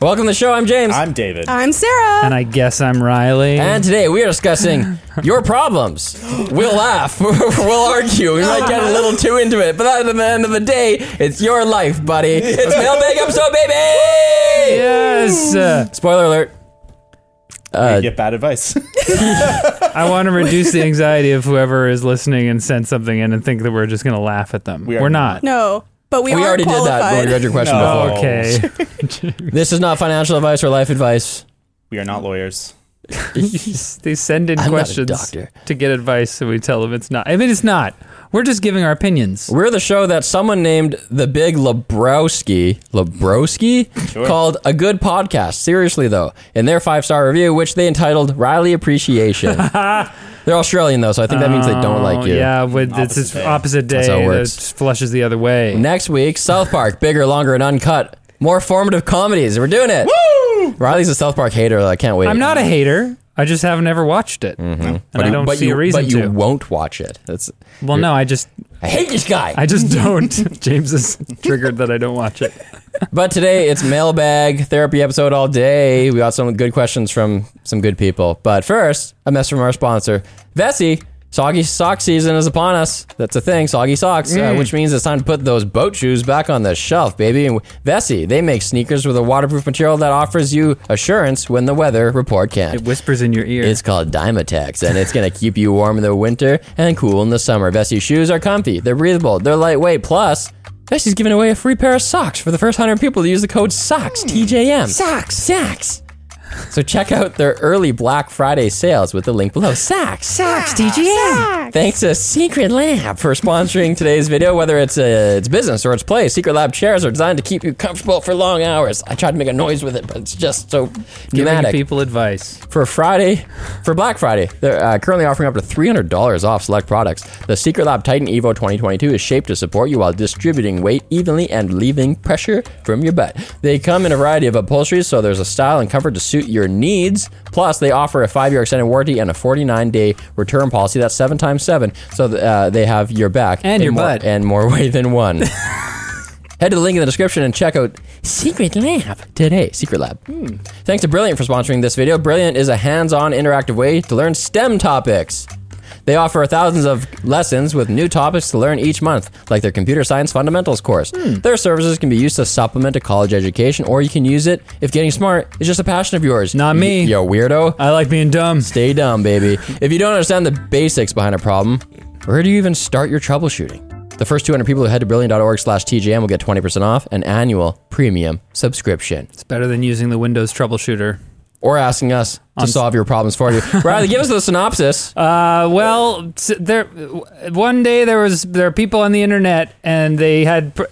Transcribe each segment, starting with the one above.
Welcome to the show. I'm James. I'm David. I'm Sarah. And I guess I'm Riley. and today we are discussing your problems. We'll laugh. we'll argue. We might get a little too into it. But at the end of the day, it's your life, buddy. It's mailbag episode, baby! yes, uh, Spoiler alert. Uh, you get bad advice. I want to reduce the anxiety of whoever is listening and send something in and think that we're just going to laugh at them. We We are are not. no, but we, we are already did that when we read your question No. before. Okay. This is not financial advice or life advice. we are not lawyers. they send in I'm questions doctor. to get advice, and we tell them it's not. I mean, it's not. We're just giving our opinions. We're the show that someone named the Big Lebrowski, Lebrowski, Sure. called a good podcast. Seriously though, in their five star review, which they entitled Riley Appreciation. They're Australian though, so I think that means they don't like you. Oh, Yeah, with it's Opposite its day. opposite day That's how it that works. flushes the other way. Next week, South Park, bigger, longer, and uncut. More formative comedies. We're doing it. Woo! Riley's a South Park hater. I can't wait. I'm not a mm-hmm. hater. I just have never watched it, mm-hmm. and But I you- don't see you, a reason But you to. won't watch it. That's. well, no, I just I hate this guy. I just don't. James is triggered that I don't watch it. But today it's mailbag therapy episode all day. We got some good questions from some good people. But first, a message from our sponsor, Vessi. Soggy sock season is upon us. That's a thing, soggy socks, uh, which means it's time to put those boat shoes back on the shelf, baby. And Vessi, they make sneakers with a waterproof material that offers you assurance when the weather report can't. It whispers in your ear. It's called Dymatex, and it's going to keep you warm in the winter and cool in the summer. Vessi shoes are comfy, they're breathable, they're lightweight. Plus, Vessi's giving away a free pair of socks for the first 100 people to use the code SOCKS, TJM. Socks! Socks! So check out their early Black Friday sales with the link below. Socks! Socks, TJM! Thanks to Secretlab for sponsoring today's video. Whether it's uh, it's business or it's play, Secretlab chairs are designed to keep you comfortable for long hours. I tried to make a noise with it, but it's just so giving people advice. for Friday, for Black Friday, they're uh, currently offering up to $300 off select products. The Secretlab Titan Evo 2022 is shaped to support you while distributing weight evenly and leaving pressure from your butt. They come in a variety of upholsteries, so there's a style and comfort to suit your needs. Plus, they offer a five-year extended warranty and a 49-day return policy. That's seven times seven, so uh, they have your back And your more, butt. and more way than one. Head to the link in the description and check out Secretlab today. Secretlab. Thanks to Brilliant for sponsoring this video. Brilliant is a hands on interactive way to learn STEM topics. They offer thousands of lessons with new topics to learn each month, like their Computer Science Fundamentals course. Hmm. Their services can be used to supplement a college education, or you can use it if getting smart is just a passion of yours. Not me. Yo, weirdo. I like being dumb. Stay dumb, baby. If you don't understand the basics behind a problem, where do you even start your troubleshooting? The first 200 people who head to brilliant.org slash TJM will get 20% off an annual premium subscription. It's better than using the Windows troubleshooter. Or asking us to solve your problems for you. Riley, give us the synopsis. Uh, well, s- there. One day there was there are people on the internet, and they had pr-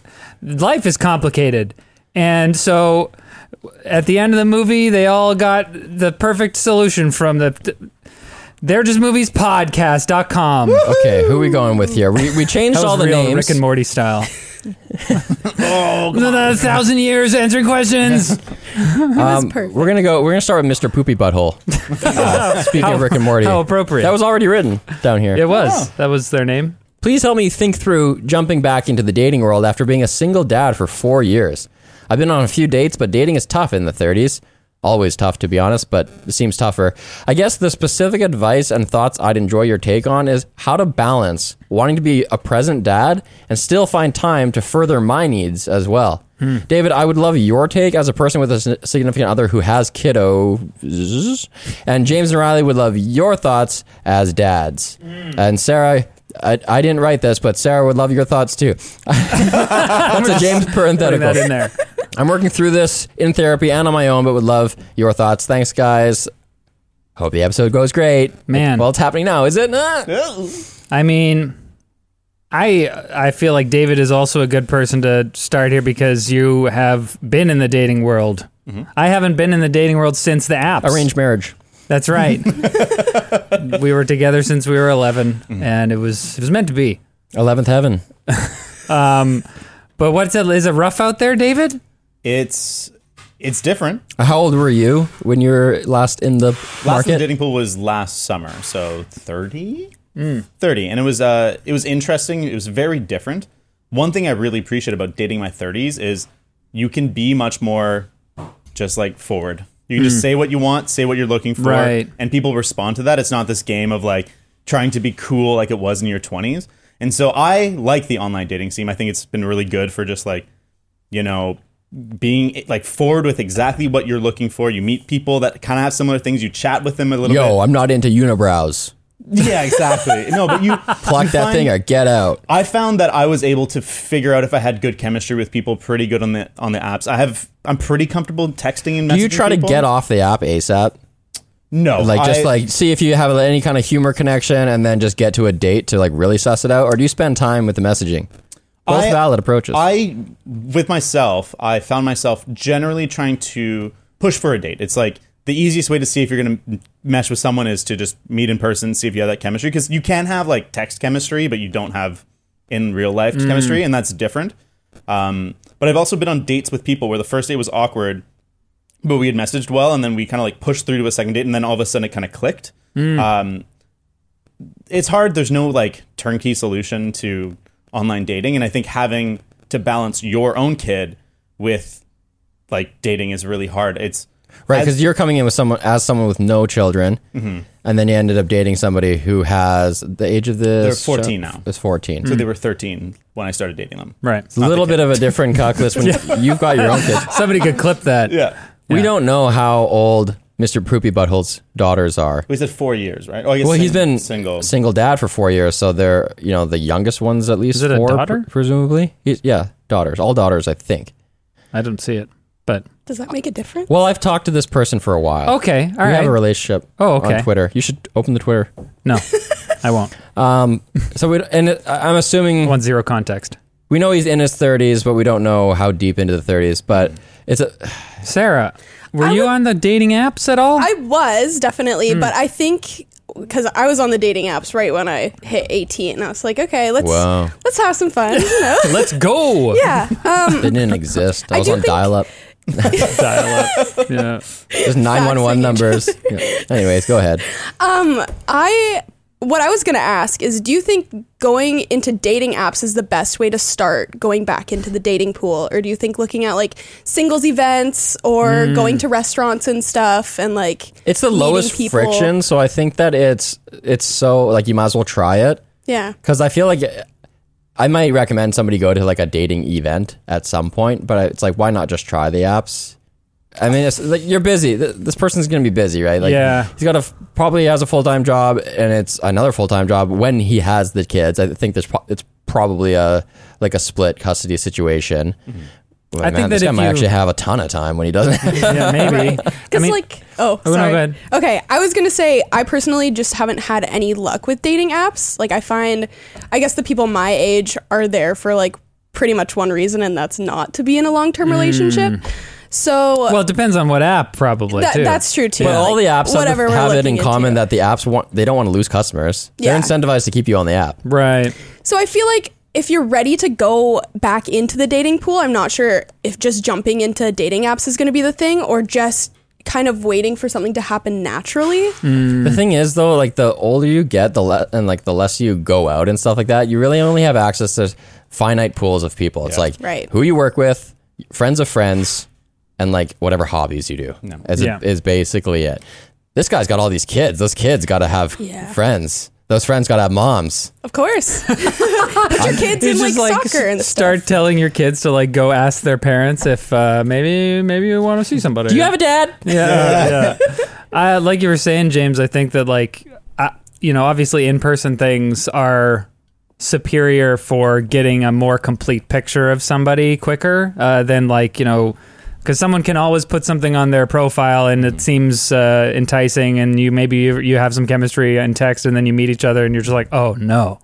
life is complicated, and so at the end of the movie, they all got the perfect solution from the. They're just movies podcast.com. Okay, who are we going with here? We, we changed all the real names. Rick and Morty style. oh, a thousand years answering questions. Um, perfect. we're gonna go. We're gonna start with Mr. Poopy Butthole. Uh, speaking of Rick and Morty, How appropriate. that was already written down here. it was. That was their name. Please help me think through jumping back into the dating world after being a single dad for four years. I've been on a few dates, but dating is tough in the 30s. Always tough, to be honest, but it seems tougher. I guess the specific advice and thoughts I'd enjoy your take on is how to balance wanting to be a present dad and still find time to further my needs as well. Hmm. David, I would love your take as a person with a significant other who has kiddo. And James and Riley would love your thoughts as dads. Hmm. And Sarah, I, I didn't write this, but Sarah would love your thoughts too. That's a James Putting parenthetical. that in there. I'm working through this in therapy and on my own, but would love your thoughts. Thanks, guys. Hope the episode goes great. Man. Well, it's happening now, is it? Ah. I mean, I I feel like David is also a good person to start here because you have been in the dating world. I haven't been in the dating world since the apps. Arranged marriage. That's right. we were together since we were 11, and it was it was meant to be. 11th heaven. Um, but what's it? Is it rough out there, David? It's it's different. How old were you when you were last in the Last in the dating pool was last summer, so 30? 30. And it was uh it was interesting. It was very different. One thing I really appreciate about dating my 30s is you can be much more just like forward. You can just say what you want, say what you're looking for, Right. and people respond to that. It's not this game of like trying to be cool like it was in your 20s. And so I like the online dating scene. I think it's been really good for just like, you know, being like forward with exactly what you're looking for. You meet people that kind of have similar things. You chat with them a little Yo, bit. I'm not into unibrows. Yeah, exactly. No, but you Pluck you that find- thing or get out. I found that I was able to figure out if I had good chemistry with people pretty good on the on the apps. I have I'm pretty comfortable texting and messaging Do you try to get off the app ASAP? No, Like just I- like see if you have any kind of humor connection and then just get to a date to like really suss it out or do you spend time with the messaging? Both I- valid approaches. I with myself, I found myself generally trying to push for a date. It's like the easiest way to see if you're going to mesh with someone is to just meet in person, see if you have that chemistry because you can have like text chemistry, but you don't have in real life Mm. chemistry, and that's different. Um, but I've also been on dates with people where the first date was awkward, but we had messaged well, and then we kind of like pushed through to a second date, and then all of a sudden it kind of clicked. Um, it's hard. There's no like turnkey solution to online dating, and I think having to balance your own kid with like dating is really hard. It's right, because you're coming in with someone as someone with no children, Mm-hmm. and then you ended up dating somebody who has the age of this. They're 14 show- now. Is 14. so they were 13 when I started dating them. Right. It's a little bit of a different calculus when you've got your own kids. Somebody could clip that. Yeah, We Yeah. don't know how old Mr. Poopy Butthole's daughters are. we said four years, right? Oh, I guess Well, sing- he's been single. single dad for four years, so they're you know the youngest ones at least Is it a four, daughter? pr- presumably. He's, yeah, daughters, all daughters, I think. I don't see it, but Does that make a difference? Well, I've talked to this person for a while. okay. All we right. have a relationship. Oh, okay. On Twitter, you should open the Twitter. no, I won't. Um, so we and it, I- I'm assuming I want zero context. we know he's in his 30s, but we don't know how deep into the 30s. But it's a Sarah, were I you would- on the dating apps at all? I was definitely, but I think because I was on the dating apps right when I hit 18, and I was like, okay, let's Wow. let's have some fun. You know? Let's go. yeah. Um, didn't exist. I, I was on dial-up. Dial up. Yeah. There's 911 numbers. Yeah. Anyways, go ahead. Um, I what I was gonna ask is, do you think going into dating apps is the best way to start going back into the dating pool, or do you think looking at like singles events or mm. going to restaurants and stuff and like It's the lowest people- friction, so I think that it's it's so like you might as well try it. Yeah. Because I feel like I might recommend somebody go to like a dating event at some point, but it's like, why not just try the apps? I mean, it's like you're busy. Th- This person's going to be busy, right? Like, Yeah. He's got a f- probably has a full time job, and it's another full time job when he has the kids. I think there's pro- it's probably a like a split custody situation. Mm-hmm. Well, I think man, this guy if might you- actually have a ton of time when he doesn't. Yeah, maybe. I Because mean, like, oh, Oh, no, sorry. go ahead. Okay, I was gonna say I personally just haven't had any luck with dating apps. Like, I find, I guess the people my age are there for like pretty much one reason, and that's not to be in a long term mm. relationship. So well, it depends on what app, probably that, too. that's true too. But all the Like, apps have, whatever the- have it in common into. that the apps want they don't want to lose customers. They're incentivized to keep you on the app. right. So I feel like if you're ready to go back into the dating pool, I'm not sure if just jumping into dating apps is going to be the thing or just kind of waiting for something to happen naturally. Hmm. The thing is though, like the older you get, the le- and like the less you go out and stuff like that, you really only have access to finite pools of people. It's Yeah. like Right. who you work with, friends of friends, and like whatever hobbies you do. No. Is, Yeah. is basically it. This guy's got all these kids. Those kids got to have Yeah. friends. Those friends got to have moms. Of course. Put your kids in like, just like soccer and s- start telling your kids to like go ask their parents if uh, maybe maybe you want to see somebody. Do you have a dad? yeah, yeah. I like you were saying, James. I think that like, I, you know, obviously in person things are superior for getting a more complete picture of somebody quicker uh, than like you know. Because someone can always put something on their profile and it seems uh, enticing, and you maybe you, you have some chemistry in text, and then you meet each other, and you're just like, oh no.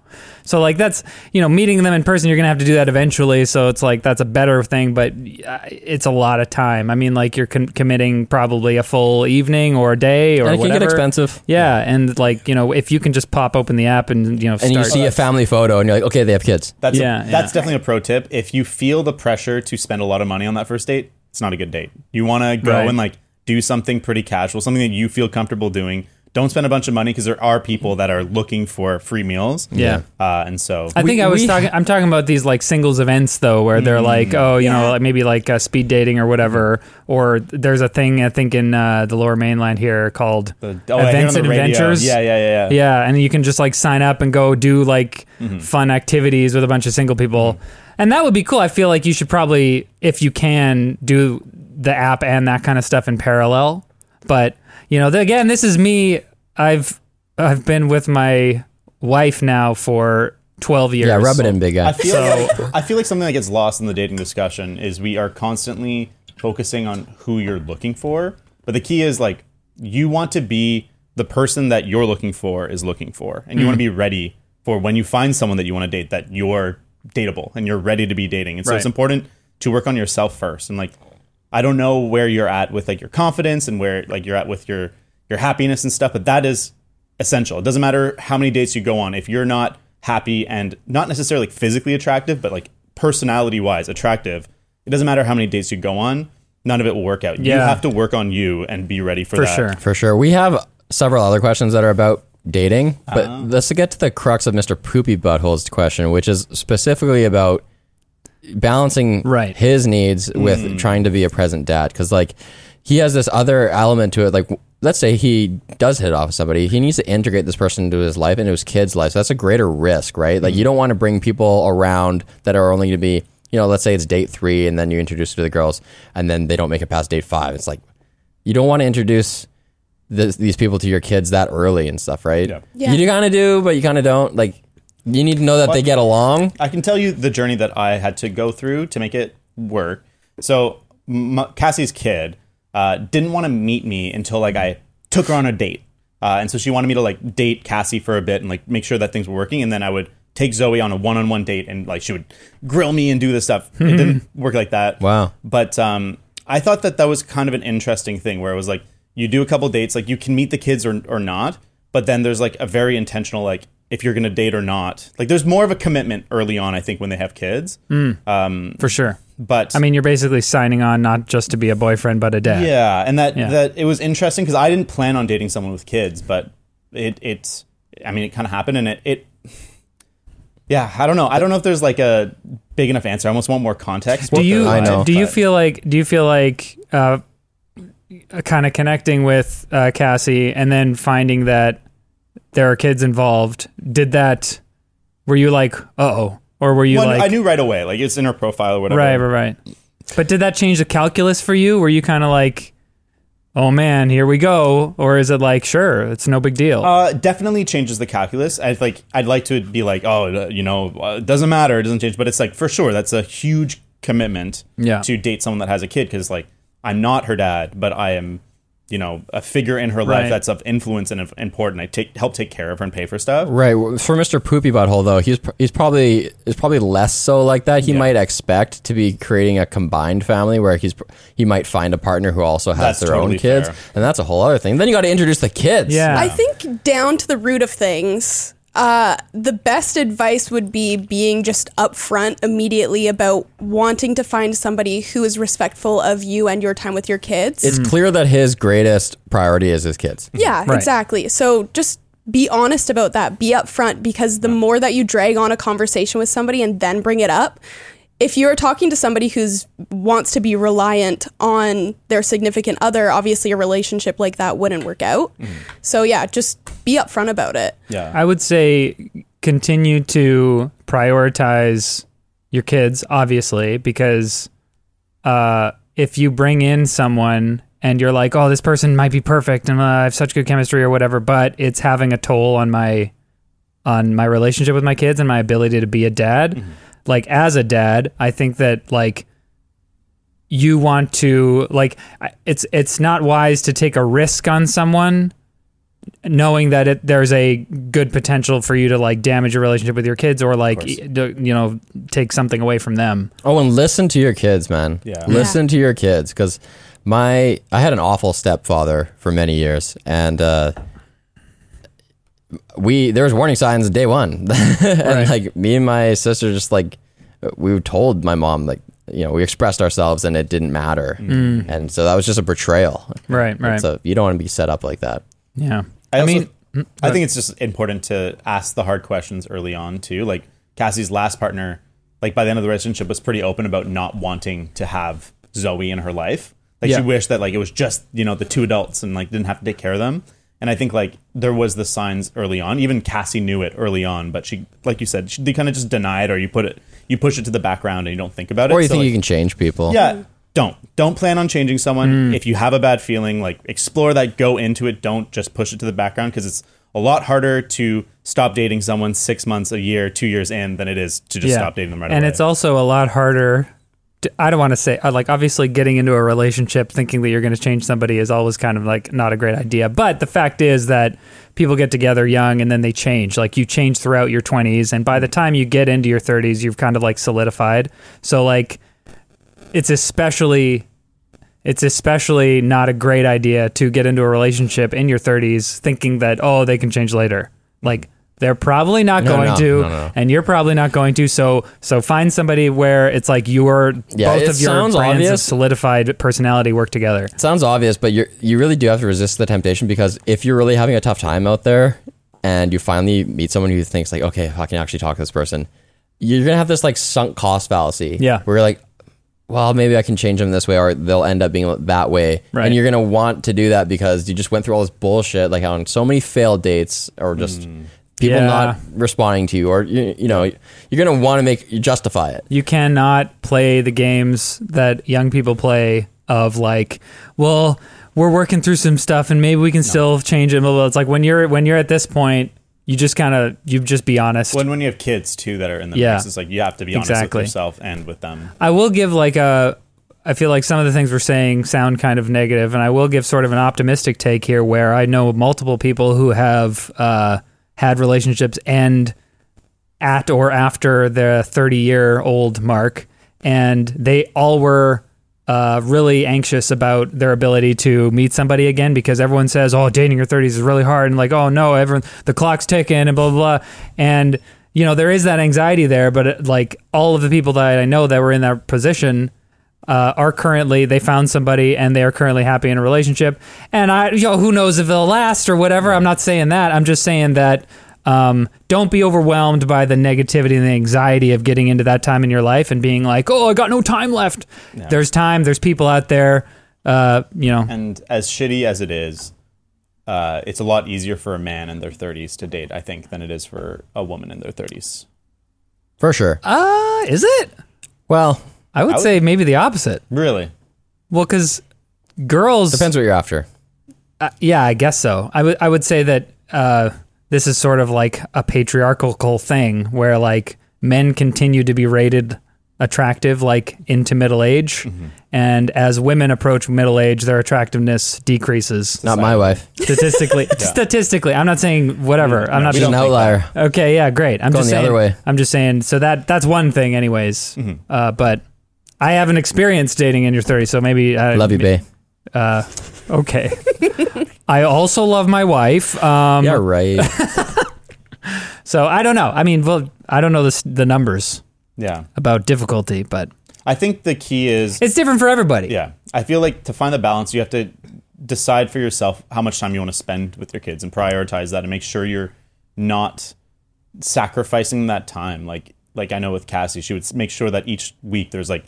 So like that's you know meeting them in person, you're gonna have to do that eventually. So it's like that's a better thing, but uh, it's a lot of time. I mean, like you're con- committing probably a full evening or a day or And it can whatever. get expensive. Yeah, and like you know if you can just pop open the app and you know And you see a family photo, and you're like, okay, they have kids. That's Yeah, a, yeah. that's definitely a pro tip. If you feel the pressure to spend a lot of money on that first date, it's not a good date. You want to go Right. and like do something pretty casual, something that you feel comfortable doing. don't spend a bunch of money because there are people that are looking for free meals. Yeah. Uh, and so I think We- I was we- talking. I'm talking about these like singles events though, where they're like, oh, you know, like maybe like uh, speed dating or whatever. Or there's a thing I think in uh, the Lower Mainland here called the, oh, Events and. Adventures. Yeah, yeah, yeah, yeah. Yeah, and you can just like sign up and go do like Mm-hmm. fun activities with a bunch of single people. And that would be cool. I feel like you should probably, if you can, do the app and that kind of stuff in parallel. But, you know, the, again, this is me. I've I've been with my wife now for 12 years. Yeah, rub it in, big guy. I feel like I feel like something that gets lost in the dating discussion is we are constantly focusing on who you're looking for, but the key is like you want to be the person that you're looking for is looking for, and you want to mm-hmm. be ready for when you find someone that you want to date that you're dateable and you're ready to be dating. And so it's important to work on yourself first. And like I don't know where you're at with like your confidence and where like you're at with your your happiness and stuff, but that is essential. It doesn't matter how many dates you go on if you're not happy and not necessarily physically attractive, but like personality wise attractive. It doesn't matter how many dates you go on. None of it will work out. You have to work on you and be ready for, for that. For sure. For sure. We have several other questions that are about dating, but Uh-huh. let's get to the crux of Mr. Poopy Butthole's question, which is specifically about balancing Right. his needs with Mm. trying to be a present dad. Because, like, he has this other element to it. Like, let's say he does hit off somebody, he needs to integrate this person into his life, and into his kid's life. So that's a greater risk, right? Like, Mm. you don't want to bring people around that are only going to be, you know, let's say it's date three and then you introduce it to the girls and then they don't make it past date five. It's like, you don't want to introduce this, these people to your kids that early and stuff, right? Yeah. Yeah. You kind of do, but you kind of don't. Like, you need to know that they get along. I can tell you the journey that I had to go through to make it work. So m- Cassie's kid uh, didn't want to meet me until like I took her on a date, uh, and so she wanted me to like date Cassie for a bit and like make sure that things were working, and then I would take Zoe on a one-on-one date and like she would grill me and do this stuff. It didn't work like that. Wow. But um, I thought that that was kind of an interesting thing where it was like you do a couple dates, like you can meet the kids or, or not, but then there's like a very intentional like if you're gonna date or not. Like there's more of a commitment early on, I think, when they have kids. For sure. But I mean, you're basically signing on not just to be a boyfriend, but a dad. yeah, and that Yeah. that it was interesting because I didn't plan on dating someone with kids, but it it I mean it kind of happened, and it it. Yeah, I don't know. I don't know if there's like a big enough answer. I almost want more context. do you I know. do you feel like do you feel like uh, kind of connecting with uh, Cassie and then finding that there are kids involved? Did that? Were you like, uh oh, or were you Well, like, I knew right away, like it's in her profile or whatever. right, right, right? But did that change the calculus for you? Were you kind of like, oh man, here we go, or is it like, sure, it's no big deal? Uh, definitely changes the calculus. I like. I'd like to be like, oh, uh, you know, uh, it doesn't matter. It doesn't change. But it's like for sure, that's a huge commitment. Yeah. To date someone that has a kid because like I'm not her dad, but I am, you know, a figure in her Right. life that's of influence and of important. I take help take care of her and pay for stuff. Right. For Mr. Poopy Butthole, though, he's he's probably is probably less so like that. He Yeah. might expect to be creating a combined family where he's he might find a partner who also has That's their totally own kids, fair. and that's a whole other thing. Then you got to introduce the kids. Yeah. I think down to the root of things, uh, the best advice would be being just upfront immediately about wanting to find somebody who is respectful of you and your time with your kids. It's clear that his greatest priority is his kids. yeah, Right. exactly. So just be honest about that. Be upfront because the more that you drag on a conversation with somebody and then bring it up, if you're talking to somebody who's wants to be reliant on their significant other, obviously a relationship like that wouldn't work out. So yeah, just be upfront about it. Yeah. I would say continue to prioritize your kids, obviously, because uh, if you bring in someone and you're like, oh, this person might be perfect and uh, I have such good chemistry or whatever, but it's having a toll on my on my relationship with my kids and my ability to be a dad. Like as a dad, I think that like you want to like it's it's not wise to take a risk on someone knowing that it, there's a good potential for you to like damage your relationship with your kids or like course. y- do- you know take something away from them. Oh, and listen to your kids, man. Yeah. Listen to your kids because my I had an awful stepfather for many years, and uh, we there was warning signs day one, and like me and my sister just like we told my mom like you know we expressed ourselves and it didn't matter, and so that was just a betrayal. Right, right. So you don't want to be set up like that. Yeah. I, also, mean- mm, I think it's just important to ask the hard questions early on too. Like Cassie's last partner, like by the end of the relationship, was pretty open about not wanting to have Zoe in her life. Like Yeah. she wished that like it was just you know the two adults and like didn't have to take care of them. And I think like there was the signs early on. Even Cassie knew it early on, but she, like you said, she, they kind of just deny it, or you put it, you push it to the background, and you don't think about it. Or you So, think like, you can change people? yeah, don't don't plan on changing someone. Mm. If you have a bad feeling, like explore that, go into it. Don't just push it to the background because it's a lot harder to stop dating someone six months, a year, two years in than it is to just stop dating them right and away. And it's also a lot harder. I don't want to say like obviously getting into a relationship thinking that you're going to change somebody is always kind of like not a great idea. But the fact is that people get together young and then they change. Like you change throughout your 20s, and by the time you get into your 30s, you've kind of like solidified. So like it's especially it's especially not a great idea to get into a relationship in your 30s thinking that oh they can change later like they're probably not No, going no, to no, no. and you're probably not going to so so find somebody where it's like your Yeah, both it of your sounds brands of obvious. solidified personality work together It sounds obvious, but you you really do have to resist the temptation because if you're really having a tough time out there and you finally meet someone who thinks like, okay, I can actually talk to this person, you're gonna have this like sunk cost fallacy. Yeah. where you're like, well, maybe I can change them this way, or they'll end up being that way. Right. And you're gonna want to do that because you just went through all this bullshit, like on so many failed dates, or just mm. People Yeah. not responding to you, or you, you know, you're gonna want to make you justify it. you cannot play the games that young people play of like well we're working through some stuff and maybe we can still change it blah, blah. it's like when you're when you're at this point you just kind of you just be honest when when you have kids too that are in the Yeah. mix, it's like you have to be honest Exactly. with yourself and with them. I will give like a. I feel like some of the things we're saying sound kind of negative, and I will give sort of an optimistic take here, where I know multiple people who have uh, had relationships end at or after the 30 year old mark, and they all were uh, really anxious about their ability to meet somebody again because everyone says, "Oh, dating your 30s is really hard," and like, "Oh no, everyone the clock's ticking," and blah blah blah, and you know there is that anxiety there, but it, like all of the people that I know that were in that position uh, are currently they found somebody and they are currently happy in a relationship. And I, you know, who knows if it'll last or whatever. I'm not saying that. I'm just saying that um, don't be overwhelmed by the negativity and the anxiety of getting into that time in your life and being like, oh, I got no time left. There's time. There's people out there. Uh, you know, And as shitty as it is, uh, it's a lot easier for a man in their 30s to date, I think, than it is for a woman in their 30s. For sure. uh, is it? Well, I would I would- say maybe the opposite. Really? Well, because girls depends what you're after. Uh, yeah, I guess so. I would I would say that uh, this is sort of like a patriarchal thing where like men continue to be rated attractive like into middle age, and as women approach middle age, their attractiveness decreases. Not my wife. Statistically, statistically, I'm not saying whatever. I'm not She's don't an outlier. Okay, yeah, great. I'm Going just the saying. other way. I'm just saying. So that that's one thing, anyways. Uh, but I haven't experienced dating in your 30s, so maybe I Love you, bae. Uh, okay. I also love my wife. Um, Yeah, right. So I don't know. I mean, well, I don't know the the numbers Yeah. about difficulty, but I think the key is it's different for everybody. Yeah. I feel like to find the balance, you have to decide for yourself how much time you want to spend with your kids and prioritize that and make sure you're not sacrificing that time. Like, like I know with Cassie, she would make sure that each week there's like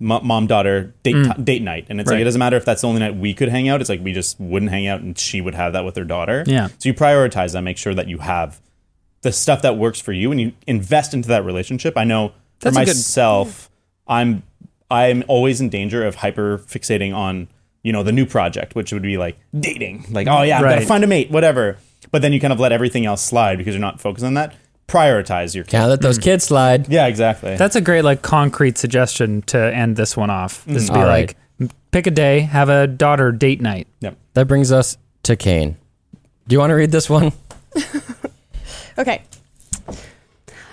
mom daughter date mm. ti- date night, and it's like it doesn't matter if that's the only night we could hang out. It's like we just wouldn't hang out, and she would have that with her daughter. Yeah. So you prioritize that, make sure that you have the stuff that works for you, and you invest into that relationship. I know That's for a good- myself, I'm I'm always in danger of hyper fixating on you know the new project, which would be like dating, like oh yeah, I'm Right. gonna find a mate, whatever. But then you kind of let everything else slide because you're not focused on that. Prioritize your Can't let those kids slide. yeah, exactly. That's a great like concrete suggestion to end this one off. Mm-hmm. This would be All like right. pick a day, have a daughter date night. yep. That brings us to Kane. Do you want to read this one? Okay.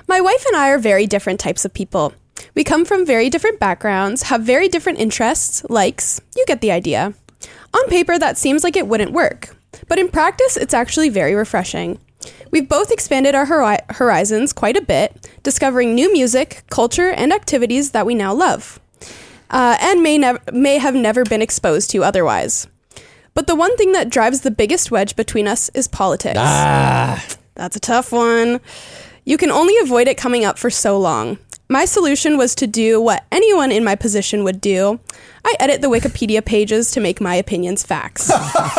My wife and I are very different types of people. We come from very different backgrounds, have very different interests, likes. You get the idea. On paper, that seems like it wouldn't work, but in practice, it's actually very refreshing. We've both expanded our hori- horizons quite a bit, discovering new music, culture, and activities that we now love, uh, and may, nev- may have never been exposed to otherwise. But the one thing that drives the biggest wedge between us is politics. Ah, That's a tough one. You can only avoid it coming up for so long. My solution was to do what anyone in my position would do. I edit the Wikipedia pages to make my opinions facts.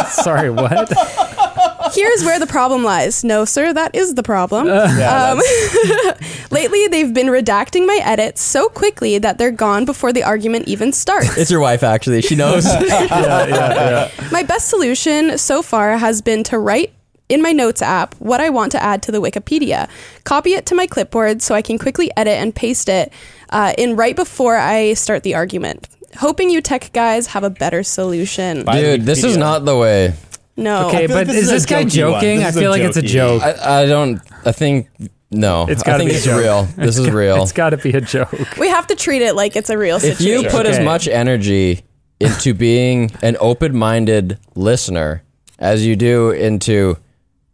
Sorry, what? Here's where the problem lies. No, sir, that is the problem. Yeah, Um, Lately, they've been redacting my edits so quickly that they're gone before the argument even starts. it's your wife actually. She knows. My best solution so far has been to write in my notes app what I want to add to the Wikipedia, copy it to my clipboard so I can quickly edit and paste it uh, in right before I start the argument. Hoping you tech guys have a better solution. Dude, this is not the way. No. Okay, but this is is this guy joking? This I feel like it's a joke. I, I don't. I think no. It's I gotta think be a it's joke. real. This is real. It's got to be a joke. we have to treat it like it's a real if situation. you put as Okay. much energy into being an open-minded listener as you do into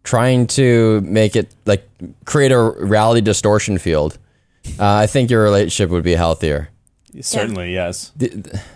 trying to make it like create a reality distortion field, uh, I think your relationship would be healthier. Certainly, yes.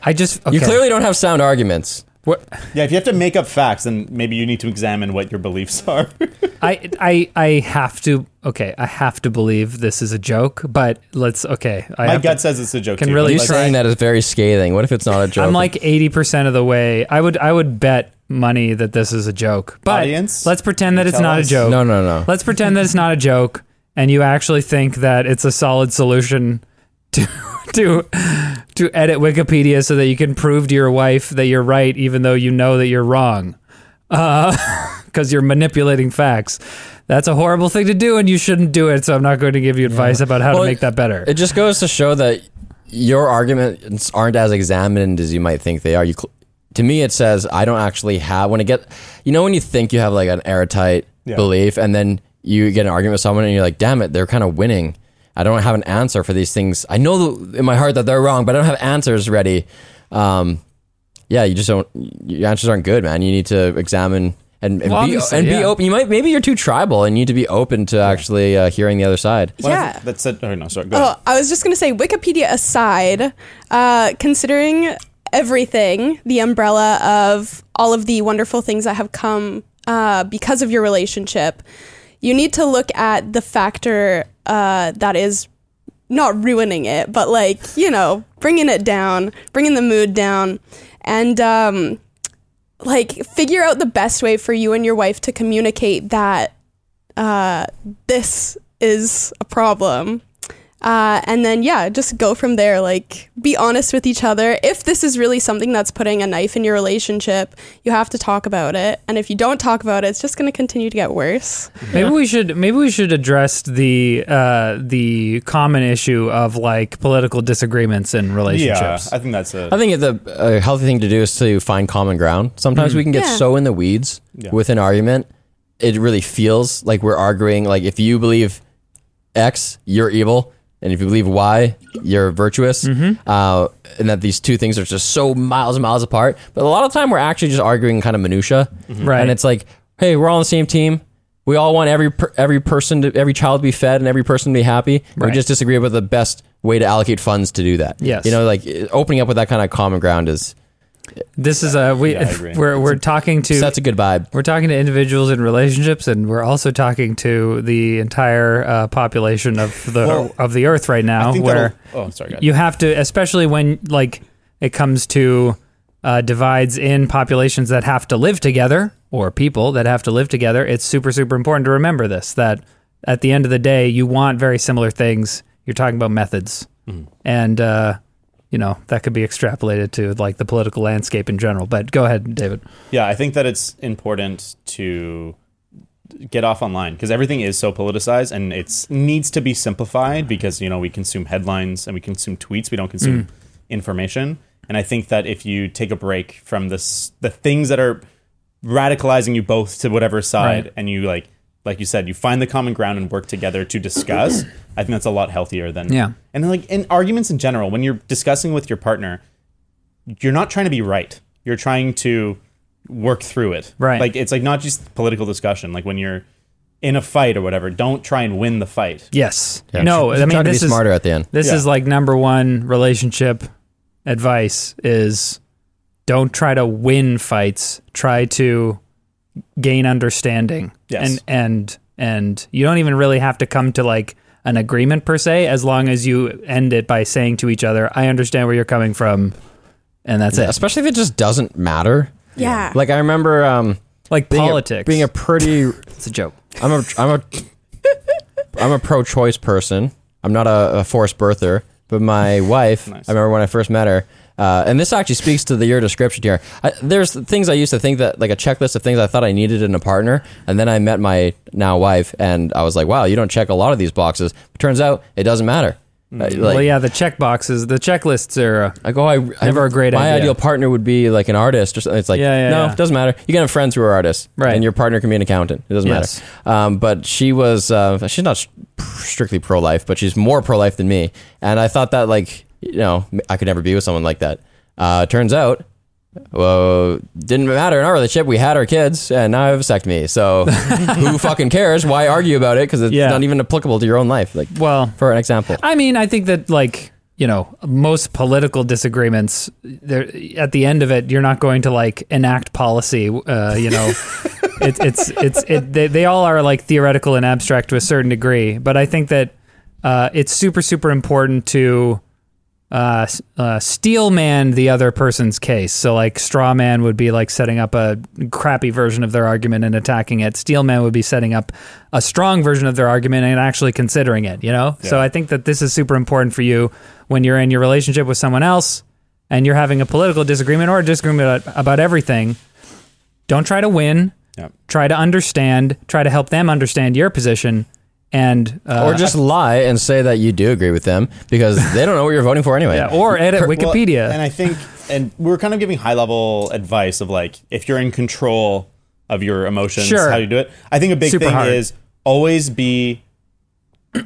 I just okay. You clearly don't have sound arguments. What Yeah, if you have to make up facts, then maybe you need to examine what your beliefs are. I I I have to okay. I have to believe this is a joke, but let's okay. I My have to- gut says it's a joke. Can too, really but You saying that is very scathing. What if it's not a joke? I'm like eighty percent of the way. I would I would bet money that this is a joke. But Audience, let's pretend that it's not us. a joke. no, no, no. Let's pretend that it's not a joke, and you actually think that it's a solid solution to to to edit Wikipedia so that you can prove to your wife that you're right, even though you know that you're wrong, uh, because you're manipulating facts. That's a horrible thing to do, and you shouldn't do it. So I'm not going to give you advice about how Well, to make that better. It just goes to show that your arguments aren't as examined as you might think they are. You, cl- to me, it says I don't actually have when I get, you know, when you think you have like an airtight Yeah. belief, and then you get an argument with someone, and you're like, "Damn it, they're kind of winning." I don't have an answer for these things. I know in my heart that they're wrong, but I don't have answers ready. Um, yeah, you just don't. Your answers aren't good, man. You need to examine and, and Well, be obviously, and be open. You might maybe you're too tribal and you need to be open to actually uh, hearing the other side. Well, yeah. think That's it. Oh, no, sorry. Go ahead. Oh, I was just going to say, Wikipedia aside, uh, considering everything, the umbrella of all of the wonderful things that have come uh, because of your relationship, you need to look at the factor uh, that is not ruining it, but like, you know, bringing it down, bringing the mood down, and um, like figure out the best way for you and your wife to communicate that uh, this is a problem. Uh, and then, yeah, just go from there. Like, be honest with each other. If this is really something that's putting a knife in your relationship, you have to talk about it. And if you don't talk about it, it's just going to continue to get worse. Maybe we should maybe we should address the uh, the common issue of like political disagreements in relationships. yeah, relationships. I think that's a. I think the a healthy thing to do is to find common ground. Sometimes we can get Yeah. so in the weeds Yeah. with an argument, it really feels like we're arguing. Like if you believe X, you're evil, and if you believe why, you're virtuous, uh, and that these two things are just so miles and miles apart. But a lot of time, we're actually just arguing kind of minutia, Right. And it's like, hey, we're all on the same team. We all want every per- every person to every child to be fed and every person to be happy. We just disagree about the best way to allocate funds to do that. Yes. you know, like opening up with that kind of common ground is This is a we Yeah, we're we're talking to sets a good vibe. we're talking to individuals in relationships, and we're also talking to the entire uh, population of the Well, of the earth right now. Where that'll- Oh, sorry. go you have to, especially when like it comes to uh, divides in populations that have to live together or people that have to live together. It's super super important to remember this that at the end of the day, you want very similar things. You're talking about methods, and uh, you know that could be extrapolated to like the political landscape in general. But go ahead, David. Yeah, I think that it's important to get off online because everything is so politicized and it's needs to be simplified because you know we consume headlines and we consume tweets we don't consume mm. information and i think that if you take a break from this the things that are radicalizing you both to whatever side Right. and you like like you said you find the common ground and work together to discuss i think that's a lot healthier than Yeah. and like in arguments in general when you're discussing with your partner you're not trying to be right you're trying to work through it Right. like it's like not just political discussion like when you're in a fight or whatever don't try and win the fight Yes. Yeah. No, Should I mean try to be this is smarter at the end. This Yeah. is like number one relationship advice is don't try to win fights. Try to gain understanding. Yes. And and and you don't even really have to come to like an agreement per se, as long as you end it by saying to each other, "I understand where you're coming from," and that's it. Especially if it just doesn't matter. Yeah. Like I remember um, Like being politics. A, being a pretty it's a joke. I'm a I'm a I'm a pro-choice person. I'm not a, a forced birther, but my wife. Nice. I remember when I first met her, uh, and this actually speaks to the your description here. I, there's things I used to think that like a checklist of things I thought I needed in a partner, and then I met my now wife, and I was like, wow, you don't check a lot of these boxes. But turns out it doesn't matter. Uh, like, well, yeah, the check boxes, the checklists are. Uh, I go, I Never I, a great idea. My idea. ideal partner would be like an artist or something. It's like, Yeah, yeah, no, yeah. it doesn't matter. You can have friends who are artists, Right. And your partner can be an accountant. It doesn't Yes. matter. Um, but she was, uh, she's not strictly pro life, but she's more pro life than me. And I thought that, like, you know, I could never be with someone like that. Uh, turns out, well, didn't matter in our relationship. We had our kids, and now I have a vasectomy. So who fucking cares? Why argue about it? Because it's Yeah. not even applicable to your own life. Like, well, for an example. I mean, I think that like you know most political disagreements, they're, at the end of it, you're not going to like enact policy. Uh, you know, it's it's it's it, they, they all are like theoretical and abstract to a certain degree. But I think that uh, it's super super important to uh, uh, steel man the other person's case. So like straw man would be like setting up a crappy version of their argument and attacking it. Steel man would be setting up a strong version of their argument and actually considering it. You know. So I think that this is super important for you when you're in your relationship with someone else and you're having a political disagreement or a disagreement about, about everything. Don't try to win. Yep. Try to understand. Try to help them understand your position. And uh, or just lie and say that you do agree with them because they don't know what you're voting for anyway. yeah, or edit Well, Wikipedia. and I think, and we're kind of giving high level advice of like, if you're in control of your emotions, Sure. how you do it. I think a big Super thing hard. is always be,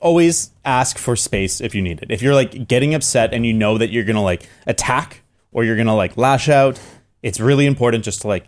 always ask for space if you need it. If you're like getting upset and you know that you're gonna like attack or you're gonna like lash out, it's really important just to like,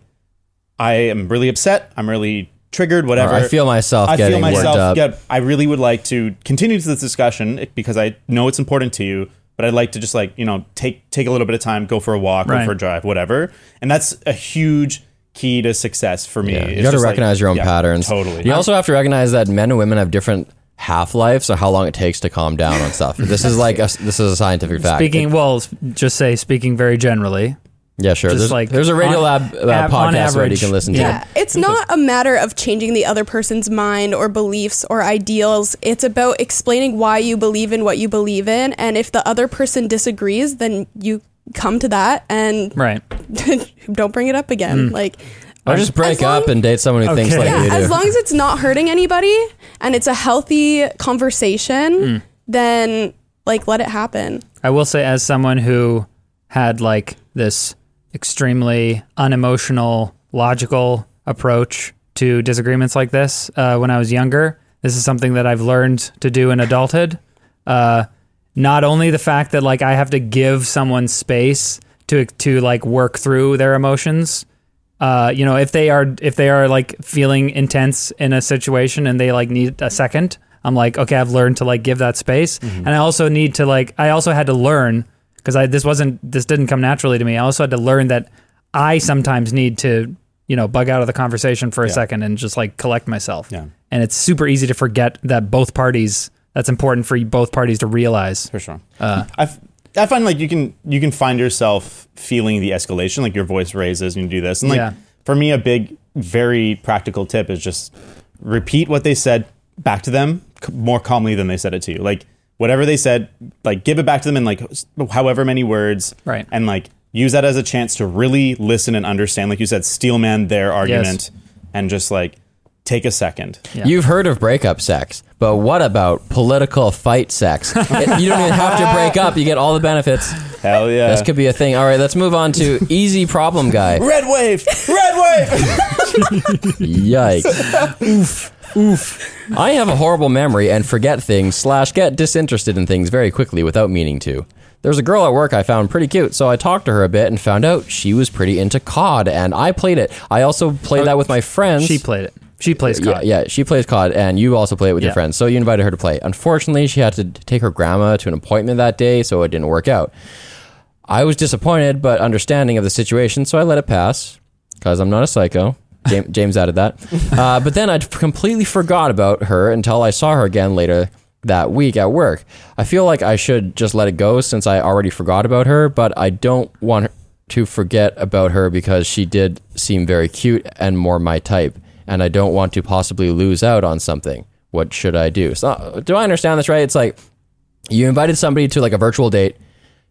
I am really upset. I'm really triggered. Or Whatever. I feel myself I getting feel myself worked up. get. I really would like to continue to this discussion because I know it's important to you. But I'd like to just like you know take take a little bit of time, go for a walk, Right. go for a drive, whatever. And that's a huge key to success for me. Yeah, you got to just like- recognize your own yeah, patterns. Totally. You also have to recognize that men and women have different half lives, so how long it takes to calm down on stuff. This is like a, this is a scientific fact. Speaking, well, just say speaking very generally. Yeah, sure. just There's like there's a Radio on- Lab uh, ab- on podcast where you can listen to. yeah. it. Yeah, it's not a matter of changing the other person's mind or beliefs or ideals. It's about explaining why you believe in what you believe in. And if the other person disagrees, then you come to that and Right. don't bring it up again. Like, Or just break long- up and date someone who thinks like yeah, you do. as long as it's not hurting anybody and it's a healthy conversation, then like let it happen. I will say, as someone who had like this extremely unemotional, logical approach to disagreements like this uh, when I was younger, this is something that I've learned to do in adulthood. Uh, not only the fact that like I have to give someone space to to like work through their emotions. Uh, you know, if they are if they are like feeling intense in a situation and they like need a second, I'm like, okay, I've learned to like give that space, and I also need to like I also had to learn because I this wasn't this didn't come naturally to me. I also had to learn that I sometimes need to you know bug out of the conversation for a second and just like collect myself. Yeah. And it's super easy to forget that both parties. That's important for both parties to realize. for sure. Uh, I I find like you can you can find yourself feeling the escalation, like your voice raises and you do this. And like Yeah. for me, a big, very practical tip is just repeat what they said back to them c- more calmly than they said it to you. Like whatever they said, like give it back to them in like however many words, Right. And like use that as a chance to really listen and understand. Like you said, steelman their argument, and just like take a second. Yeah. You've heard of breakup sex, but what about political fight sex? It- you don't even have to break up; you get all the benefits. Hell yeah! This could be a thing. All right, let's move on to easy problem guy. Red wave, red wave. Yikes. oof. Oof. I have a horrible memory and forget things slash get disinterested in things very quickly without meaning to. There's a girl at work I found pretty cute, so I talked to her a bit and found out she was pretty into COD, and I played it. I also played uh, that with my friends. She played it. She plays Yeah, COD. yeah, she plays COD, and you also play it with your Yeah. friends. So you invited her to play. Unfortunately, she had to take her grandma to an appointment that day, so it didn't work out. I was disappointed but understanding of the situation, so I let it pass because I'm not a psycho. James, James added that. Uh, but then I completely forgot about her until I saw her again later that week at work. I feel like I should just let it go since I already forgot about her, but I don't want to forget about her because she did seem very cute and more my type, and I don't want to possibly lose out on something. What should I do? So, do I understand this right? It's like you invited somebody to like a virtual date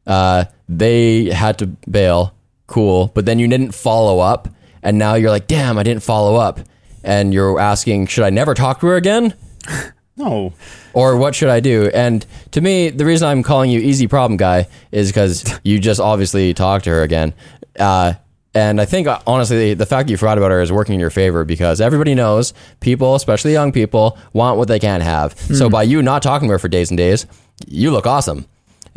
uh, they had to bail cool but then you didn't follow up and now you're like damn i didn't follow up and you're asking should i never talk to her again No. or what should i do and to me the reason i'm calling you easy problem guy is because you just obviously talked to her again uh, and I think uh, honestly, the fact that you forgot about her is working in your favor because everybody knows people, especially young people, want what they can't have. So by you not talking to her for days and days, you look awesome.